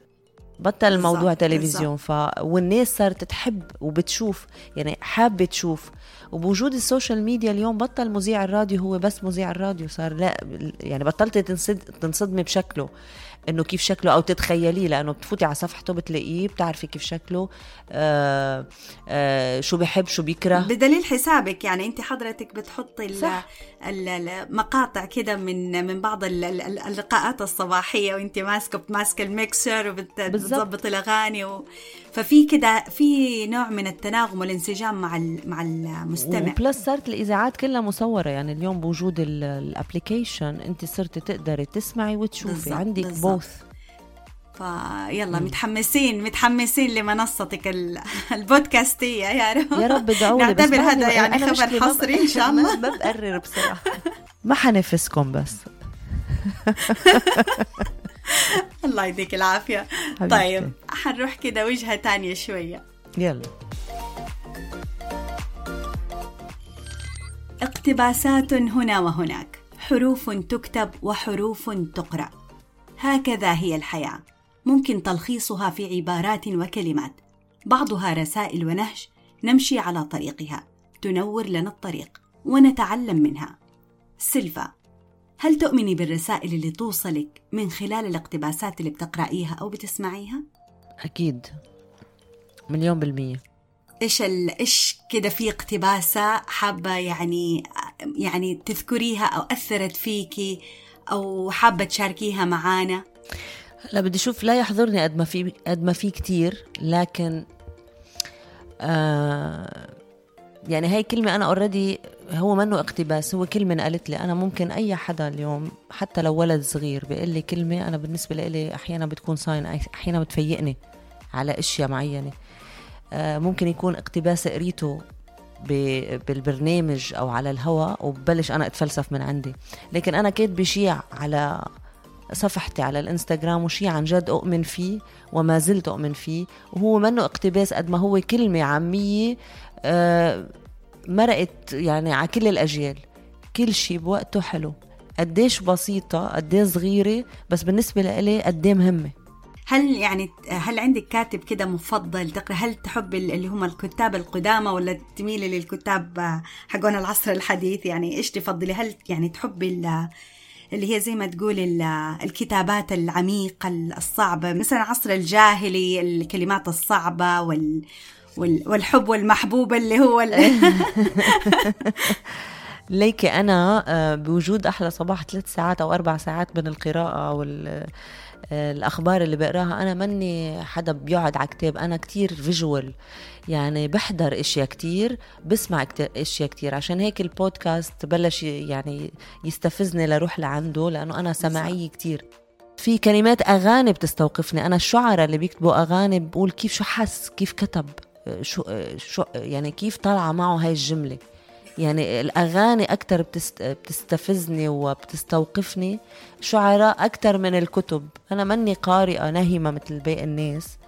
بطل الموضوع تلفزيون. ف والناس صارت تحب وبتشوف يعني حابة تشوف. وبوجود ال social media اليوم بطل مذيع الراديو هو بس مذيع الراديو. صار لا يعني بطلتي تنصد تنصدمي بشكله. إنه كيف شكله أو تتخيليه لأنه بتفوتي على صفحته بتلاقيه بتعرفي كيف شكله آه آه شو بحب شو بيكره بدليل حسابك يعني أنت حضرتك بتحطي صح. ال- ال- مقاطع كده من من بعض ال- ال- ال- اللقاءات الصباحية وانت ماسكه ماسكة الميكسر وبتظبطي الأغاني و... ففي كده في نوع من التناغم والانسجام مع مع المستمع. و plus صارت الإذاعات كلها مصورة يعني اليوم بوجود ال application انت صرتي تقدري تسمعي وتشوفي. عندك. both سيلفا متحمسين متحمسين لمنصتك ال- البودكاستية يا رب. يا رب ادعوا بس نعتبر هذا يعني خبر حصري إن شاء الله. ما بقرر بصراحة. ما حنافسكم بس. الله يديك العافية. حبيبتي. طيب حنروح كده وجهة تانية شوية. يلا. اقتباسات هنا وهناك حروف تكتب وحروف تقرأ. هكذا هي الحياة. ممكن تلخيصها في عبارات وكلمات. بعضها رسائل ونهج نمشي على طريقها. تنور لنا الطريق ونتعلم منها. سيلفا هل تؤمني بالرسائل اللي توصلك من خلال الاقتباسات اللي بتقرأيها أو بتسمعيها؟ أكيد. مليون بالمية. إيش ال... إيش كده في اقتباسة حابة يعني يعني تذكريها أو أثرت فيكي أو حابة تشاركيها معانا؟ لا بدي أشوف لا يحضرني قد ما في قد ما في كتير لكن آه يعني هاي كلمة أنا already هو منه اقتباس هو كلمة قالت لي أنا ممكن أي حدا اليوم حتى لو ولد صغير بيقول لي كلمة أنا بالنسبة لي أحيانا بتكون sign أحيانا بتفيقني على أشياء معينة. آه ممكن يكون اقتباس قريته بالبرنامج أو على الهواء وببلش أنا أتفلسف من عندي. لكن أنا كاتبه شيء على صفحتي على الإنستغرام وشيء عن جد أؤمن فيه وما زلت أؤمن فيه. وهو منه اقتباس قد ما هو كلمة عامية آه، مرقت يعني على كل الأجيال. كل شيء بوقته حلو. قديش بسيطة قديش صغيرة بس بالنسبة لإلي قديه مهمة. هل يعني هل عندك كاتب كده مفضل؟ تقرا هل تحب ال- اللي هم الكتاب القدامى ولا تميلي للكتاب حقون العصر الحديث؟ يعني إيش تفضلي؟ هل يعني تحبي اللي هي زي ما تقول ال- الكتابات العميقة الصعبة مثلا عصر الجاهلي الكلمات الصعبة وال وال- والحب والمحبوب اللي هو ليكي أنا آه، بوجود أحلى صباح ثلاث ساعات أو أربع ساعات من القراءة وال الأخبار اللي بقراها أنا مني حدا بيقعد على كتاب أنا كتير فيجوال يعني بحضر أشياء كتير بسمع كتير أشياء كتير عشان هيك البودكاست بلش يعني يستفزني لروح لعنده لأنه أنا سمعيه كتير. في كلمات أغاني بتستوقفني أنا الشعراء اللي بيكتبوا أغاني بقول كيف شو حس كيف كتب شو شو يعني كيف طالعة معه هاي الجملة. يعني الأغاني أكتر بتست... بتستفزني وبتستوقفني. شعراء أكتر من الكتب. أنا مني قارئة نهمة مثل باقي الناس.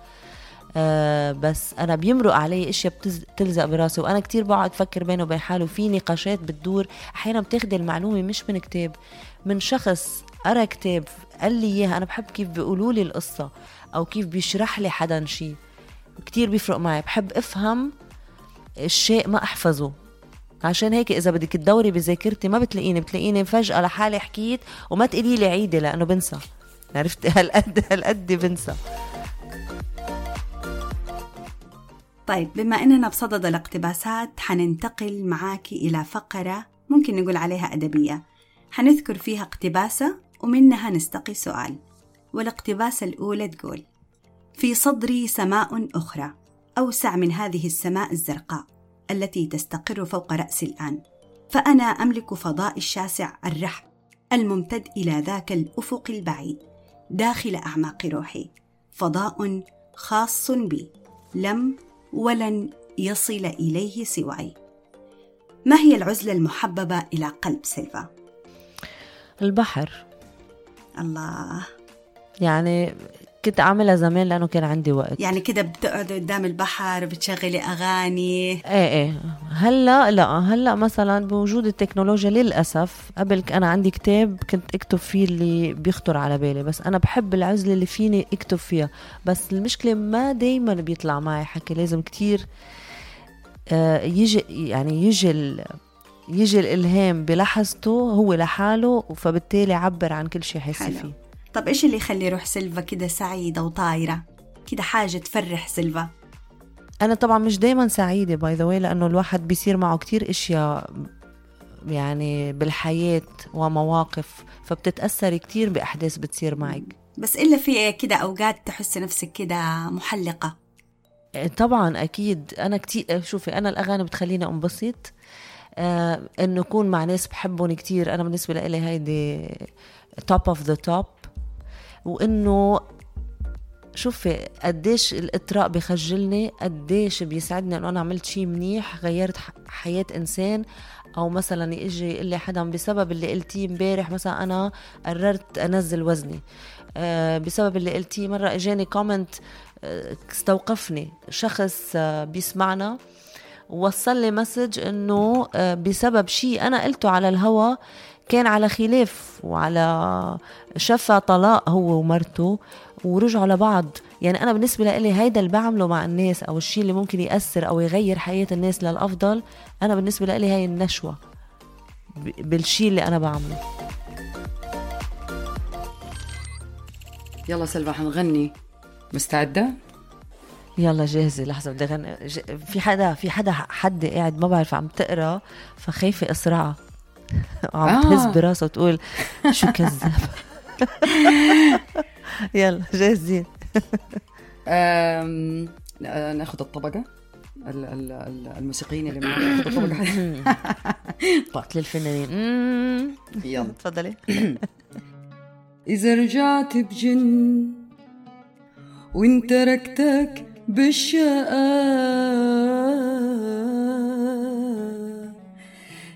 آه بس أنا بيمرق علي أشياء بتز... بتلزق براسي. وأنا كتير بقعد أفكر بينه وبين حاله وفي نقاشات بتدور. أحيانا بتاخدي المعلومة مش من كتاب. من شخص قرأ كتاب قال لي إياها. أنا بحب كيف بيقولوا لي القصة. أو كيف بيشرح لي حدا شيء كتير بيفرق معي. بحب أفهم الشيء ما أحفظه. عشان هيك إذا بدك تدوري بذاكرتي ما بتلاقيني بتلاقيني فجأة لحالي حكيت وما تقولي لي عيدي لأنه بنسى. عرفتي هالقد هالقد بنسى. طيب بما إننا بصدد الاقتباسات حننتقل معاك إلى فقرة ممكن نقول عليها أدبية. حنذكر فيها اقتباسة ومنها نستقي سؤال. والاقتباسة الأولى تقول في صدري سماء أخرى أوسع من هذه السماء الزرقاء. التي تستقر فوق رأسي الآن فأنا أملك فضاء الشاسع الرحب الممتد إلى ذاك الأفق البعيد داخل أعماق روحي. فضاء خاص بي لم ولن يصل إليه سواي. ما هي العزلة المحببة إلى قلب سيلفا؟ البحر. الله. يعني كنت أعملها زمان لأنه كان عندي وقت. يعني كده بتقعد قدام البحر بتشغلي أغاني. إيه إيه. هلأ لا هلأ مثلا بوجود التكنولوجيا للأسف قبل أنا عندي كتاب كنت أكتب فيه اللي بيخطر على بالي بس أنا بحب العزلة اللي فيني أكتب فيها. بس المشكلة ما دايما بيطلع معي حكي لازم كتير آه يجي يعني يجي يجي الإلهام بلحظته هو لحاله فبالتالي عبر عن كل شيء حاسه فيه. طب إيش اللي يخلي روح سيلفا كده سعيدة وطايرة؟ كده حاجة تفرح سيلفا. أنا طبعا مش دايما سعيدة by the لأنه الواحد بيصير معه كتير أشياء يعني بالحياة ومواقف فبتتاثري كتير بأحداث بتصير معك. بس إلا في كده أوقات تحسي نفسك كده محلقة. طبعا أكيد. أنا كتير شوفي أنا الأغاني بتخليني انبسط آه إنه اكون مع ناس بحبهم كتير أنا بالنسبة لي هيدي top of the top وإنه شوفي قديش الإطراء بخجلني قديش بيسعدني إنه أنا عملت شيء منيح غيرت حياة إنسان. أو مثلا يجي يقول لي حدا بسبب اللي قلتيه امبارح مثلا أنا قررت أنزل وزني. أه بسبب اللي قلتيه مرة إجاني comment أه استوقفني. شخص أه بيسمعنا ووصل لي message إنه بسبب شيء أنا قلته على الهوا كان على خلاف وعلى شفى طلاق هو ومرته ورجعوا لبعض. يعني أنا بالنسبة لي هيدا اللي بعمله مع الناس أو الشيء اللي ممكن يأثر أو يغير حياة الناس للأفضل أنا بالنسبة لي هاي النشوة بالشيء اللي أنا بعمله. يلا سلوى حنغني. مستعدة؟ يلا جاهزة لحظة بدي أغني. في حدا في حدا حد قاعد ما بعرف عم تقرأ فخايفة اسرعها وعم آه. تهز براسها وتقول شو كذاب؟ يلا جاهزين. ناخذ الطبقة الموسيقيين اللي معنا ناخذ الطبقة. طاقة للفنانين يلا. تفضلي. إذا رجعت بجن وإن تركتك بالشقاء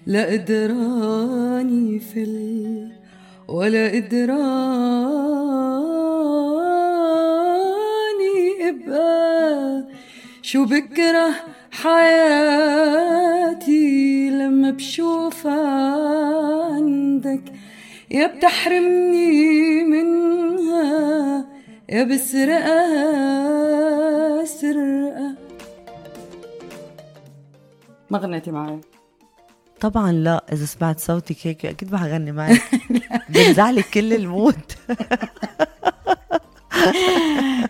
لا قدراني في ال ولا قدراني ابقى شو بكره حياتي لما بشوف عندك؟ يا بتحرمني منها يا بسرقها سرقة. ما غنيتي معي. طبعا لا إذا سمعت صوتك هيك أكيد ما حغني معك. بنزعلك كل المود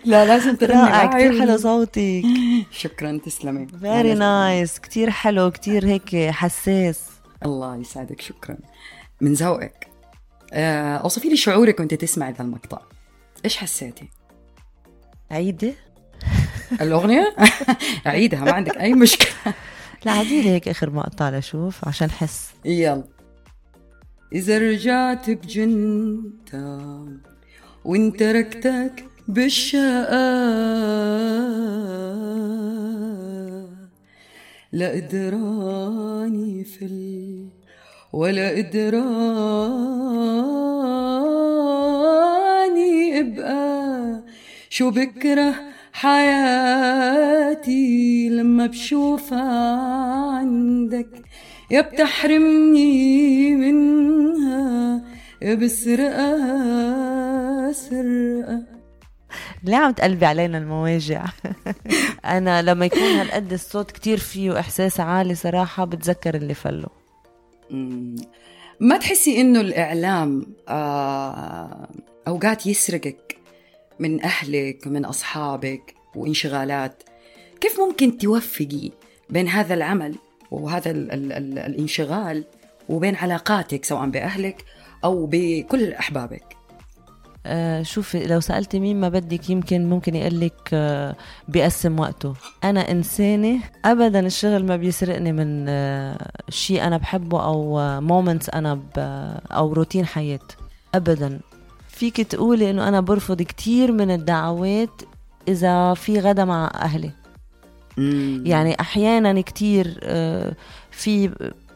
لا لازم تغني رائع كثير حلو صوتك. شكرا تسلمي. very nice كثير حلو كثير هيك حساس. الله يسعدك شكرا. من ذوقك. آه، أوصفي لي شعورك وأنت تسمعي ذا المقطع. إيش حسيتي؟ عيدة. الأغنية؟ عيدها ما عندك أي مشكلة. لا هيك آخر مقطع لشوف عشان حس يلا. إذا رجعت بجنتا وإن تركتك بالشقاء لا إدراني في ال ولا إدراني ابقى. شو بكره حياتي لما بشوفها عندك. يا بتحرمني منها يا بسرقها سرقة ليه عم تقلبي علينا المواجع؟ أنا لما يكون هالقد الصوت كتير فيه احساس عالي صراحة بتذكر اللي فلو. ما تحسي إنه الإعلام آه أوقات يسرقك؟ من أهلك ومن أصحابك وانشغالات. كيف ممكن توفقي بين هذا العمل وهذا ال ال ال الانشغال وبين علاقاتك سواء بأهلك أو بكل أحبابك؟ آه شوفي لو سألتي مين ما بدك يمكن ممكن يقلك آه بيقسم وقته. أنا إنسانة أبدا الشغل ما بيسرقني من آه شيء أنا بحبه أو مومنتس أنا ب أو روتين حياة أبدا. فيك تقولي إنه أنا برفض كتير من الدعوات إذا في غدا مع أهلي مم. يعني أحيانا كتير آه، في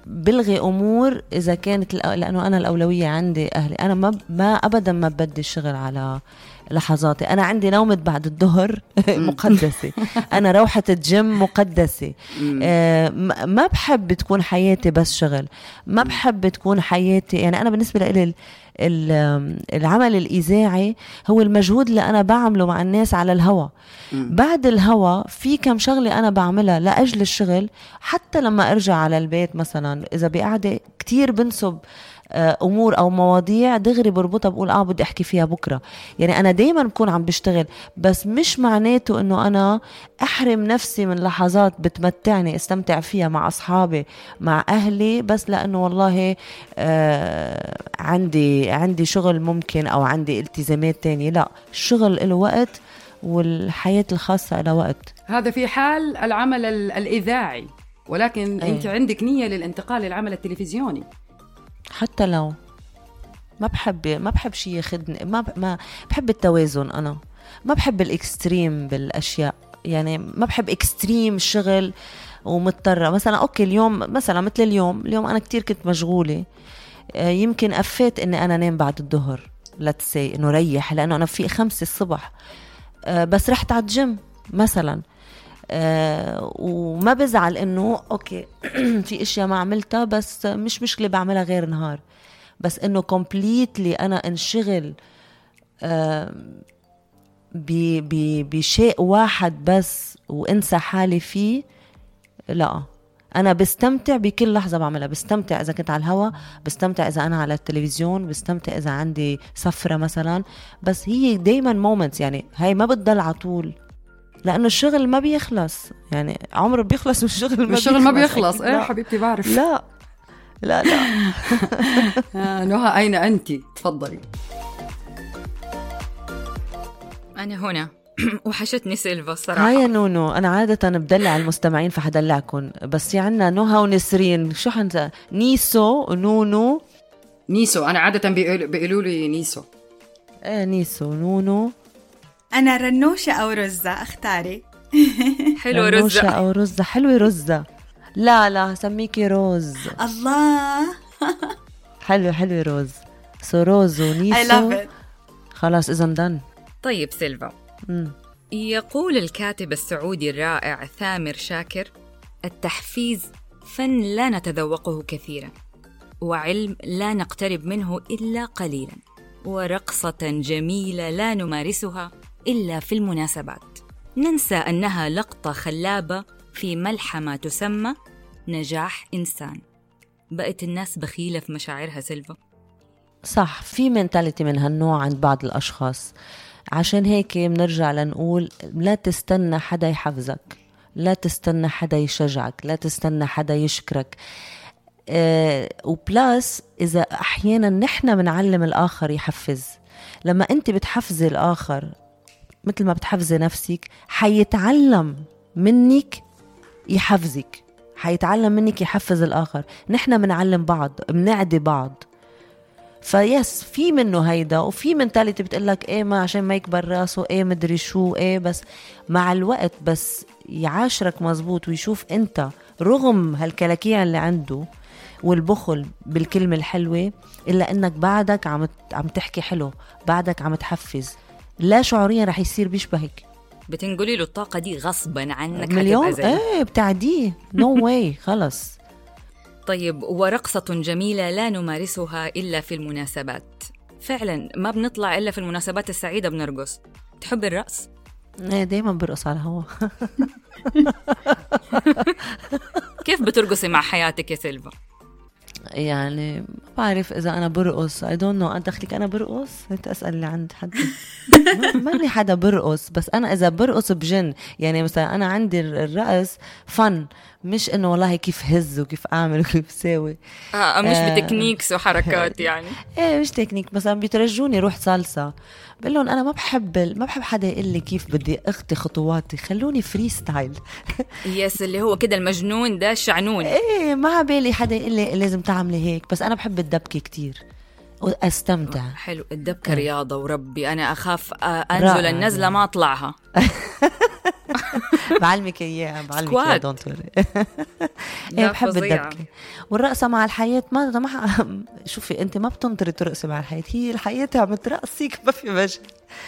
بلغي أمور إذا كانت لأنه أنا الأولوية عندي أهلي أنا ما ما ابدا ما بدي الشغل على لحظاتي. أنا عندي نومة بعد الظهر مقدسة. أنا روحة الجيم مقدسة. آه، ما بحب تكون حياتي بس شغل. ما بحب تكون حياتي يعني أنا بالنسبة لي ال- ال- العمل الإذاعي هو المجهود اللي أنا بعمله مع الناس على الهوا. بعد الهوا في كم شغلة أنا بعملها لأجل الشغل. حتى لما أرجع على البيت مثلا إذا بقعدة كتير بنسب أمور أو مواضيع دغري بربطها بقول آه بدي أحكي فيها بكرة. يعني أنا دايما بكون عم بشتغل بس مش معناته إنه أنا أحرم نفسي من لحظات بتمتعني أستمتع فيها مع أصحابي مع أهلي بس لأنه والله آه عندي عندي شغل ممكن أو عندي التزامات تانية. لا الشغل له وقت والحياة الخاصة لها وقت. هذا في حال العمل ال- الإذاعي ولكن أيه. أنت عندك نية للانتقال للعمل التلفزيوني. حتى لو ما بحب ما بحب شيء ياخذني ما ب- ما بحب التوازن أنا. ما بحب الإكستريم بالأشياء. يعني ما بحب إكستريم شغل ومضطرة. مثلا okay اليوم مثلا مثل اليوم اليوم أنا كتير كنت مشغولة. آه، يمكن قفيت إني أنا نام بعد الظهر. Say إنه ريح لأنه أنا في خمسة الصبح. آه، بس رحت على الجيم مثلا. آه، وما بزعل إنه okay في أشياء ما عملتها بس مش مشكلة بعملها غير نهار. بس إنه completely أنا انشغل آه، بشيء واحد بس وانسى حالي فيه لا. أنا بستمتع بكل لحظة بعملها. بستمتع إذا كنت على الهوا بستمتع إذا أنا على التلفزيون بستمتع إذا عندي سفرة مثلا. بس هي دايما مومنتس يعني هاي ما بتضل على طول. لأنه الشغل ما بيخلص. يعني عمره بيخلص والشغل ما الشغل ما بيخلص. إيه لا. حبيبتي بعرف. لا. لا لا. آه نهى. أين أنت؟ تفضلي. أنا هنا. وحشتني سيلفا الصراحة. hi نونو. أنا عادة بدلع المستمعين فحدلعكم بس في عنا نهى ونسرين. شو حنت نيسو ونونو نيسو. أنا عادة بيقول- بيقولوا لي نيسو. إيه نيسو نونو. أنا رنوشة أو رزة اختاري. حلو رنوشة رزة أو رزة. حلوة رزة. لا لا سميكي روز. الله. حلوة حلوة روز. so روز ونيسو. خلاص اذا done طيب سيلفا. مم. يقول الكاتب السعودي الرائع ثامر شاكر التحفيز فن لا نتذوقه كثيرا وعلم لا نقترب منه إلا قليلا ورقصة جميلة لا نمارسها إلا في المناسبات. ننسى أنها لقطة خلابة في ملحمة تسمى نجاح إنسان. بقت الناس بخيلة في مشاعرها سيلفا. صح في mentality من هالنوع عند بعض الأشخاص. عشان هيك بنرجع لنقول لا تستنى حدا يحفزك لا تستنى حدا يشجعك لا تستنى حدا يشكرك. آه و plus إذا أحيانا نحن بنعلم الآخر يحفز. لما أنت بتحفزي الآخر مثل ما بتحفزي نفسك حيتعلم منك يحفزك. حيتعلم منك يحفز الآخر. نحن بنعلم بعض بنعدي بعض. فيس في منه هيدا وفي منتاليتي بتقول لك إيه ما عشان ما يكبر راسه إيه مدري شو إيه بس. مع الوقت بس يعاشرك مزبوط ويشوف أنت رغم هالكلاكيع اللي عنده والبخل بالكلمة الحلوة إلا إنك بعدك عم عم تحكي حلو بعدك عم تحفز. لا شعوريا رح يصير بيشبهك بتنقلي له الطاقة دي غصبا عنك مليون. إيه بتعديه نو no واي خلص طيب ورقصة جميلة لا نمارسها إلا في المناسبات فعلا ما بنطلع إلا في المناسبات السعيدة بنرقص تحب الرقص؟ إيه دايما برقص على الهوا كيف بترقصي مع حياتك يا سيلفا؟ يعني ما بعرف إذا أنا برقص. I don't know أنت أنا برقص؟ هيك أسأل اللي عند حد. ما- ماني حدا برقص. بس أنا إذا برقص بجن يعني مثلا أنا عندي الرقص فن مش إنه والله كيف هز وكيف أعمل وكيف ساوي. آه مش آه. ب techniques وحركات يعني. إيه مش تكنيك مثلا بيترجوني روح salsa. بقول لهم أنا ما بحب ما بحب حدا يقول لي كيف بدي أخطي خطواتي خلوني freestyle yes اللي هو كده المجنون ده الشعنون إيه ما عبالي حدا يقول لي لازم تعملي هيك بس أنا بحب الدبكة كتير وأستمتع. حلو الدبكة رياضة وربي أنا أخاف آه، أنزل رائع. النزلة ما أطلعها. بعلمك اياها بعلمك. اياها دونت وري إيه بحب. الدبكه والرقصة مع الحياة ما ما شوفي أنت ما بتنطري ترقصي مع الحياة. هي الحياة عم ترقصيك ما في مجال.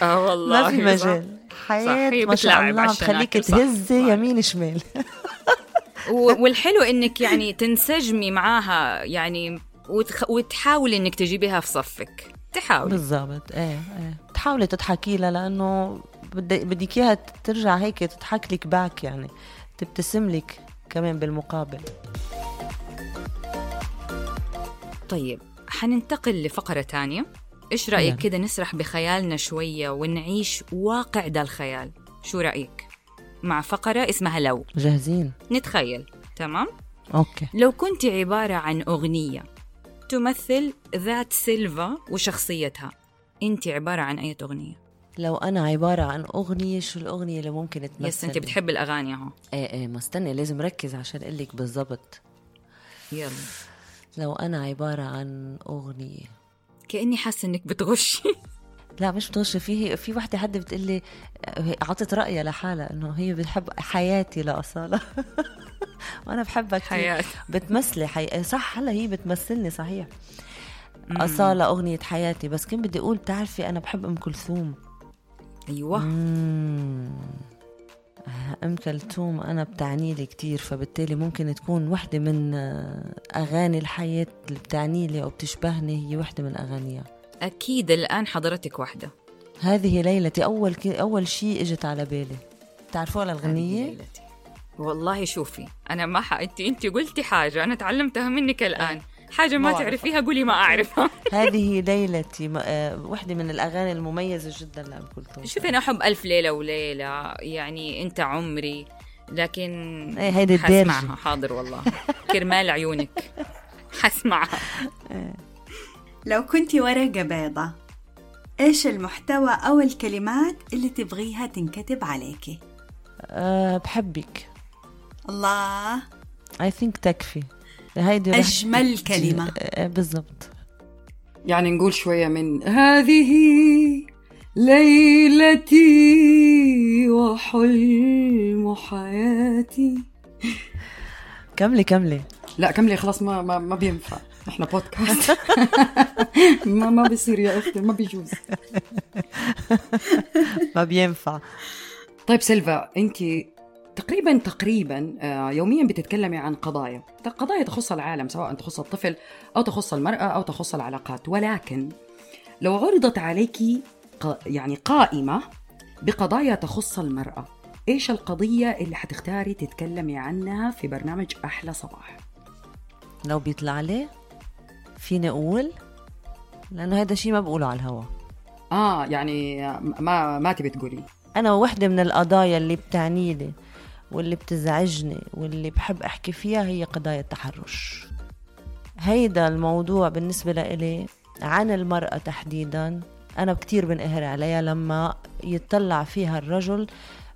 آه والله. ما في. مجال. حياة ما شاء الله عم تخليك تهزي. يمين شمال. والحلو إنك يعني تنسجمي معاها يعني وتخ... وتحاولي إنك تجيبيها في صفك. تحاولي. بالضبط. إيه إيه. تحاولي تضحكي لها لأنه بدك إياها ترجع هيك تضحك لك باك يعني تبتسم لك كمان بالمقابل. طيب حننتقل لفقرة تانية. إيش رأيك يلا. كده نسرح بخيالنا شوية ونعيش واقع ده الخيال؟ شو رأيك؟ مع فقرة اسمها لو. جاهزين؟ نتخيل تمام؟ okay. لو كنت عبارة عن أغنية تمثل ذات سيلفا وشخصيتها أنت عبارة عن أي أغنية؟ لو أنا عبارة عن أغنية شو الأغنية اللي ممكن تمثل yes انت بتحب الأغاني أهو. إيه إيه ما استني لازم ركز عشان أقول لك بالضبط. يلا. لو أنا عبارة عن أغنية. كأني حاسة إنك بتغشي. لا مش بتغشي فيه في وحدة حد بتقول لي اعطت رايها لحالها إنه هي بتحب حياتي لاصاله وأنا بحبها كثير حياة بتمثلي حي... صح هلا هي بتمثلني صحيح. أصالة أغنية حياتي بس كنت بدي أقول بتعرفي أنا بحب أم كلثوم. مم. أم كلثوم أنا بتعني لي كتير فبالتالي ممكن تكون وحدة من آه، أغاني الحياة اللي بتعني لي أو بتشبهني هي وحدة من أغانيها. أكيد الآن حضرتك واحدة هذه ليلتي. أول كي أول شيء إجت على بالي. تعرفوا على الغنية؟ والله شوفي أنا ما ح... أنت أنت قلتي حاجة أنا تعلمتها منك الآن. حاجة ما ما. تعرفيها قولي ما أعرفها. هذه ليلتي آه، وحدة من الأغاني المميزة جدا لأم كلثوم. شوفي أنا أحب ألف ليلة وليلة يعني أنت عمري لكن إيه، هيدي الدارجة. حسمعها حاضر والله. كرمال عيونك. حسمعها لو كنت ورقة بيضة إيش المحتوى أو الكلمات اللي تبغيها تنكتب عليكي؟ أه بحبك. الله. اي ثينك تكفي. هيدي أجمل كلمة. آه، بالضبط. يعني نقول شوية من هذه ليلتي وحلم حياتي. كملي كملي. لا كملي خلاص ما ما, ما بينفع. إحنا بودكاست ما ما بيصير يا أختي ما بيجوز. ما بينفع. طيب سيلفا انت تقريبا تقريبا آه، يوميا بتتكلمي عن قضايا. قضايا تخص العالم سواء تخص الطفل أو تخص المرأة أو تخص العلاقات. ولكن لو عرضت عليك يعني قائمة بقضايا تخص المرأة إيش القضية اللي حتختاري تتكلمي عنها في برنامج أحلى صباح؟ لو بيطلع لي فيني أقول؟ لأنه هذا شيء ما بقوله على الهوا. آه يعني ما ما تبي تقولي. أنا وحدة من القضايا اللي بتعني لي واللي بتزعجني واللي بحب أحكي فيها هي قضايا التحرش. هيدا الموضوع بالنسبة لإلي عن المرأة تحديدا. أنا كتير بنقهر عليها لما يتطلع فيها الرجل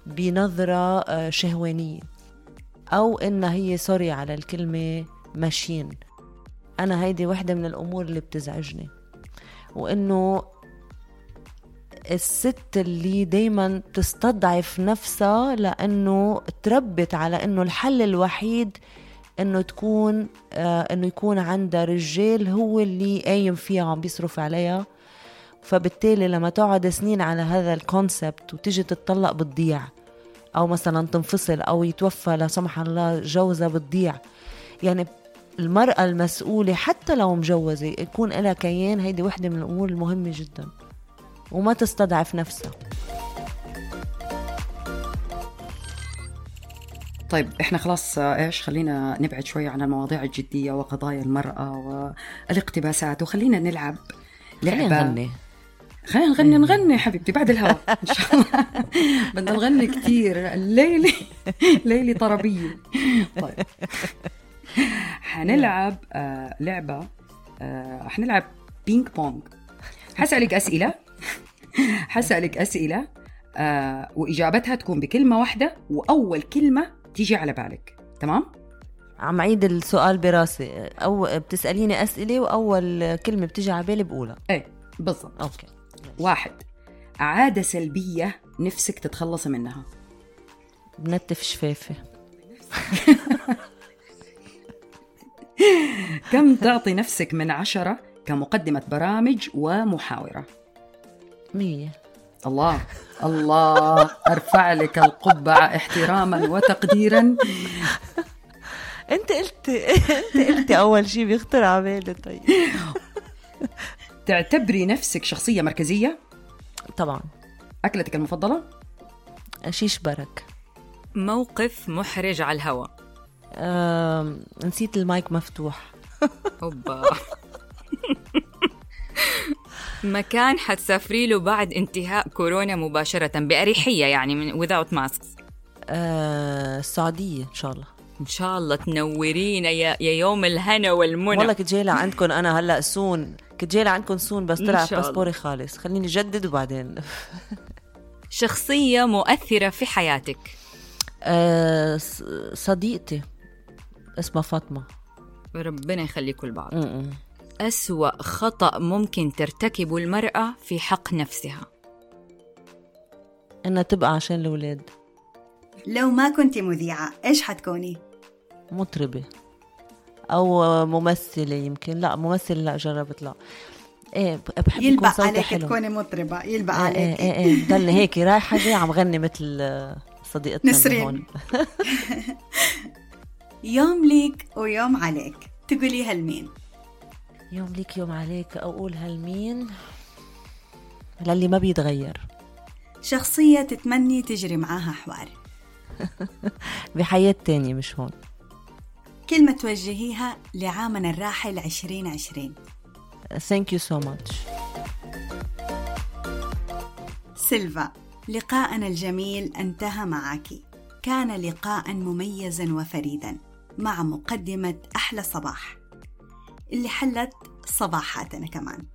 بنظرة آه، شهوانية أو إنها هي سوري على الكلمة ماشين أنا هيدي وحدة من الأمور اللي بتزعجني. وإنه الست اللي دايما تستضعف نفسها لأنه تربت على إنه الحل الوحيد إنه تكون آه إنه يكون عندها رجال هو اللي قايم فيها وعم بيصرف عليها. فبالتالي لما تقعد سنين على هذا الكونسبت وتجي تتطلق بتضيع أو مثلا تنفصل أو يتوفى لا سمح الله جوزها بتضيع. يعني المرأة المسؤولة حتى لو مجوزة يكون لها كيان هيدي وحدة من الأمور المهمة جدا. وما تستضعف نفسها طيب إحنا خلاص إيش خلينا نبعد شوية عن المواضيع الجدية وقضايا المرأة والاقتباسات وخلينا نلعب خلينا لعبة. نغني. خلينا نغني نغني حبيبتي بعد الهواء إن شاء الله. بدنا نغني كثير الليلي ليلي طربية طيب. حنلعب آه لعبة آه حنلعب بينج بونج حسألك أسئلة. حسألك أسئلة آه وإجابتها تكون بكلمة واحدة وأول كلمة تيجي على بالك. تمام؟ عم عيد السؤال براسي. أو بتسأليني أسئلة وأول كلمة بتجي على بالي بقولها. إيه بالضبط. أوكي. واحد. عادة سلبية نفسك تتخلصي منها؟ بنتف شفافي كم تعطي نفسك من عشرة كمقدمة برامج ومحاورة؟ مية. الله الله أرفع لك القبعة احتراما وتقديرا. أنت قلت أنت قلت أول شيء بيخطر على بالي طيب. تعتبري نفسك شخصية مركزية؟ طبعا. أكلتك المفضلة؟ شيش برك. موقف محرج على الهوا. آم، نسيت المايك مفتوح. اوبا مكان حتسافري له بعد انتهاء كورونا مباشرة بأريحية يعني من without masks. آه، السعودية إن شاء الله. إن شاء الله تنورينا يا, يا يوم الهنا والمنى. والله كنت جاي عندكم أنا هلأ soon. كنت جاي عندكم soon بس إن طلع. باسبوري خالص. خليني جدد وبعدين. شخصية مؤثرة في حياتك. آه، ص- صديقتي. اسمها فاطمة. ربنا يخليكم لبعض. أسوأ خطأ ممكن ترتكبه المرأة في حق نفسها. إنها تبقى عشان الأولاد. لو ما كنتي مذيعة إيش حتكوني؟ مطربة. أو ممثلة يمكن. لا ممثلة لا جربت لا. إيه بحب يكون صوتي عليك حلو. تكوني مطربة. يلبق إيه إيه عليك. إيه, إيه. ضلني هيك رايحة جاي عم غني مثل آه، صديقتنا نسرين. هون. يوم ليك ويوم عليك. تقوليها لمين؟ يوم ليك يوم عليك أقول هالمين. للي ما بيتغير. شخصية تتمني تجري معاها حوار. بحياة تانية مش هون. كلمة توجهيها لعامنا الراحل 2020 thank you so much سيلفا لقاءنا الجميل انتهى معك. كان لقاء مميزا وفريدا مع مقدمة أحلى صباح. اللي حلت صباحاتنا كمان.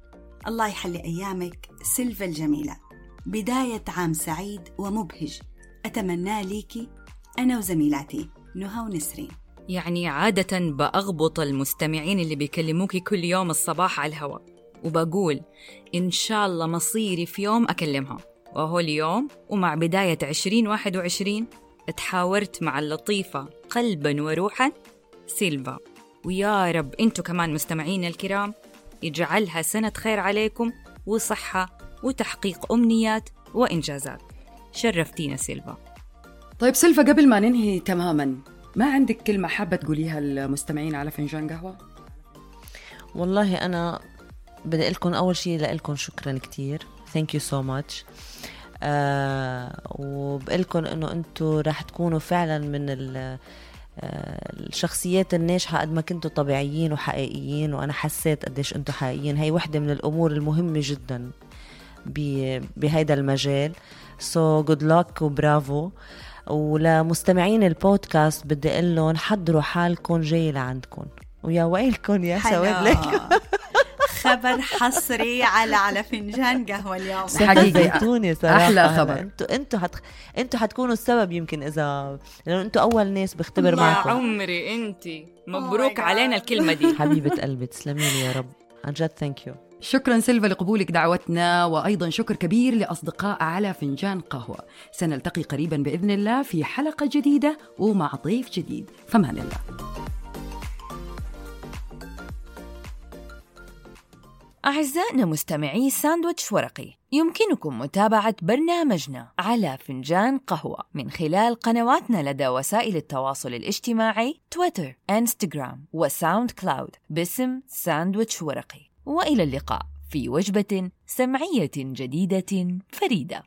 الله يحلي أيامك سيلفا الجميلة. بداية عام سعيد ومبهج. أتمنى ليكي أنا وزميلاتي نهى ونسرين يعني عادة بأغبط المستمعين اللي بيكلموكي كل يوم الصباح على الهواء وبقول إن شاء الله مصيري في يوم أكلمها. وهو اليوم ومع بداية 2021 تحاورت مع اللطيفة قلبا وروحا سيلفا. ويا رب انتو كمان مستمعينا الكرام يجعلها سنة خير عليكم وصحة وتحقيق أمنيات وإنجازات. شرفتينا سيلفا. طيب سيلفا قبل ما ننهي تماما ما عندك كلمة حابة تقوليها للمستمعين على فنجان قهوة؟ والله أنا بدي لكم أول شيء لكم شكرا كتير. thank you so much وبقول لكم إنه أنتم رح تكونوا فعلا من ال آه، الشخصيات الناجحة قد ما كنتوا طبيعيين وحقيقيين وأنا حسيت قديش أنتوا حقيقيين. هي وحدة من الأمور المهمة جدا بهيدا المجال. so good luck وبرافو. ولمستمعين البودكاست بدي أقول لهم حضروا حالكم جاي لعندكم. ويا ويلكم يا سواد لك حلا. خبر حصري على على فنجان قهوة اليوم. حقيقي. زيتوني صراحة. أحلى هلا. خبر. أنتوا أنتوا حت... أنتوا حتكونوا السبب يمكن اذا لأنه أنتوا أول ناس بختبر معكم. عمري انت Oh مبروك God. علينا الكلمة دي. حبيبة قلبي تسلمي لي يا رب. عن جد thank you شكرا سيلفا لقبولك دعوتنا وأيضا شكر كبير لأصدقاء على فنجان قهوة. سنلتقي قريبا بإذن الله في حلقة جديدة ومع ضيف جديد. فمان الله. أعزائنا مستمعي ساندويتش ورقي يمكنكم متابعة برنامجنا على فنجان قهوة من خلال قنواتنا لدى وسائل التواصل الاجتماعي تويتر، إنستغرام وساوند كلاود باسم ساندويتش ورقي. وإلى اللقاء في وجبة سمعية جديدة فريدة.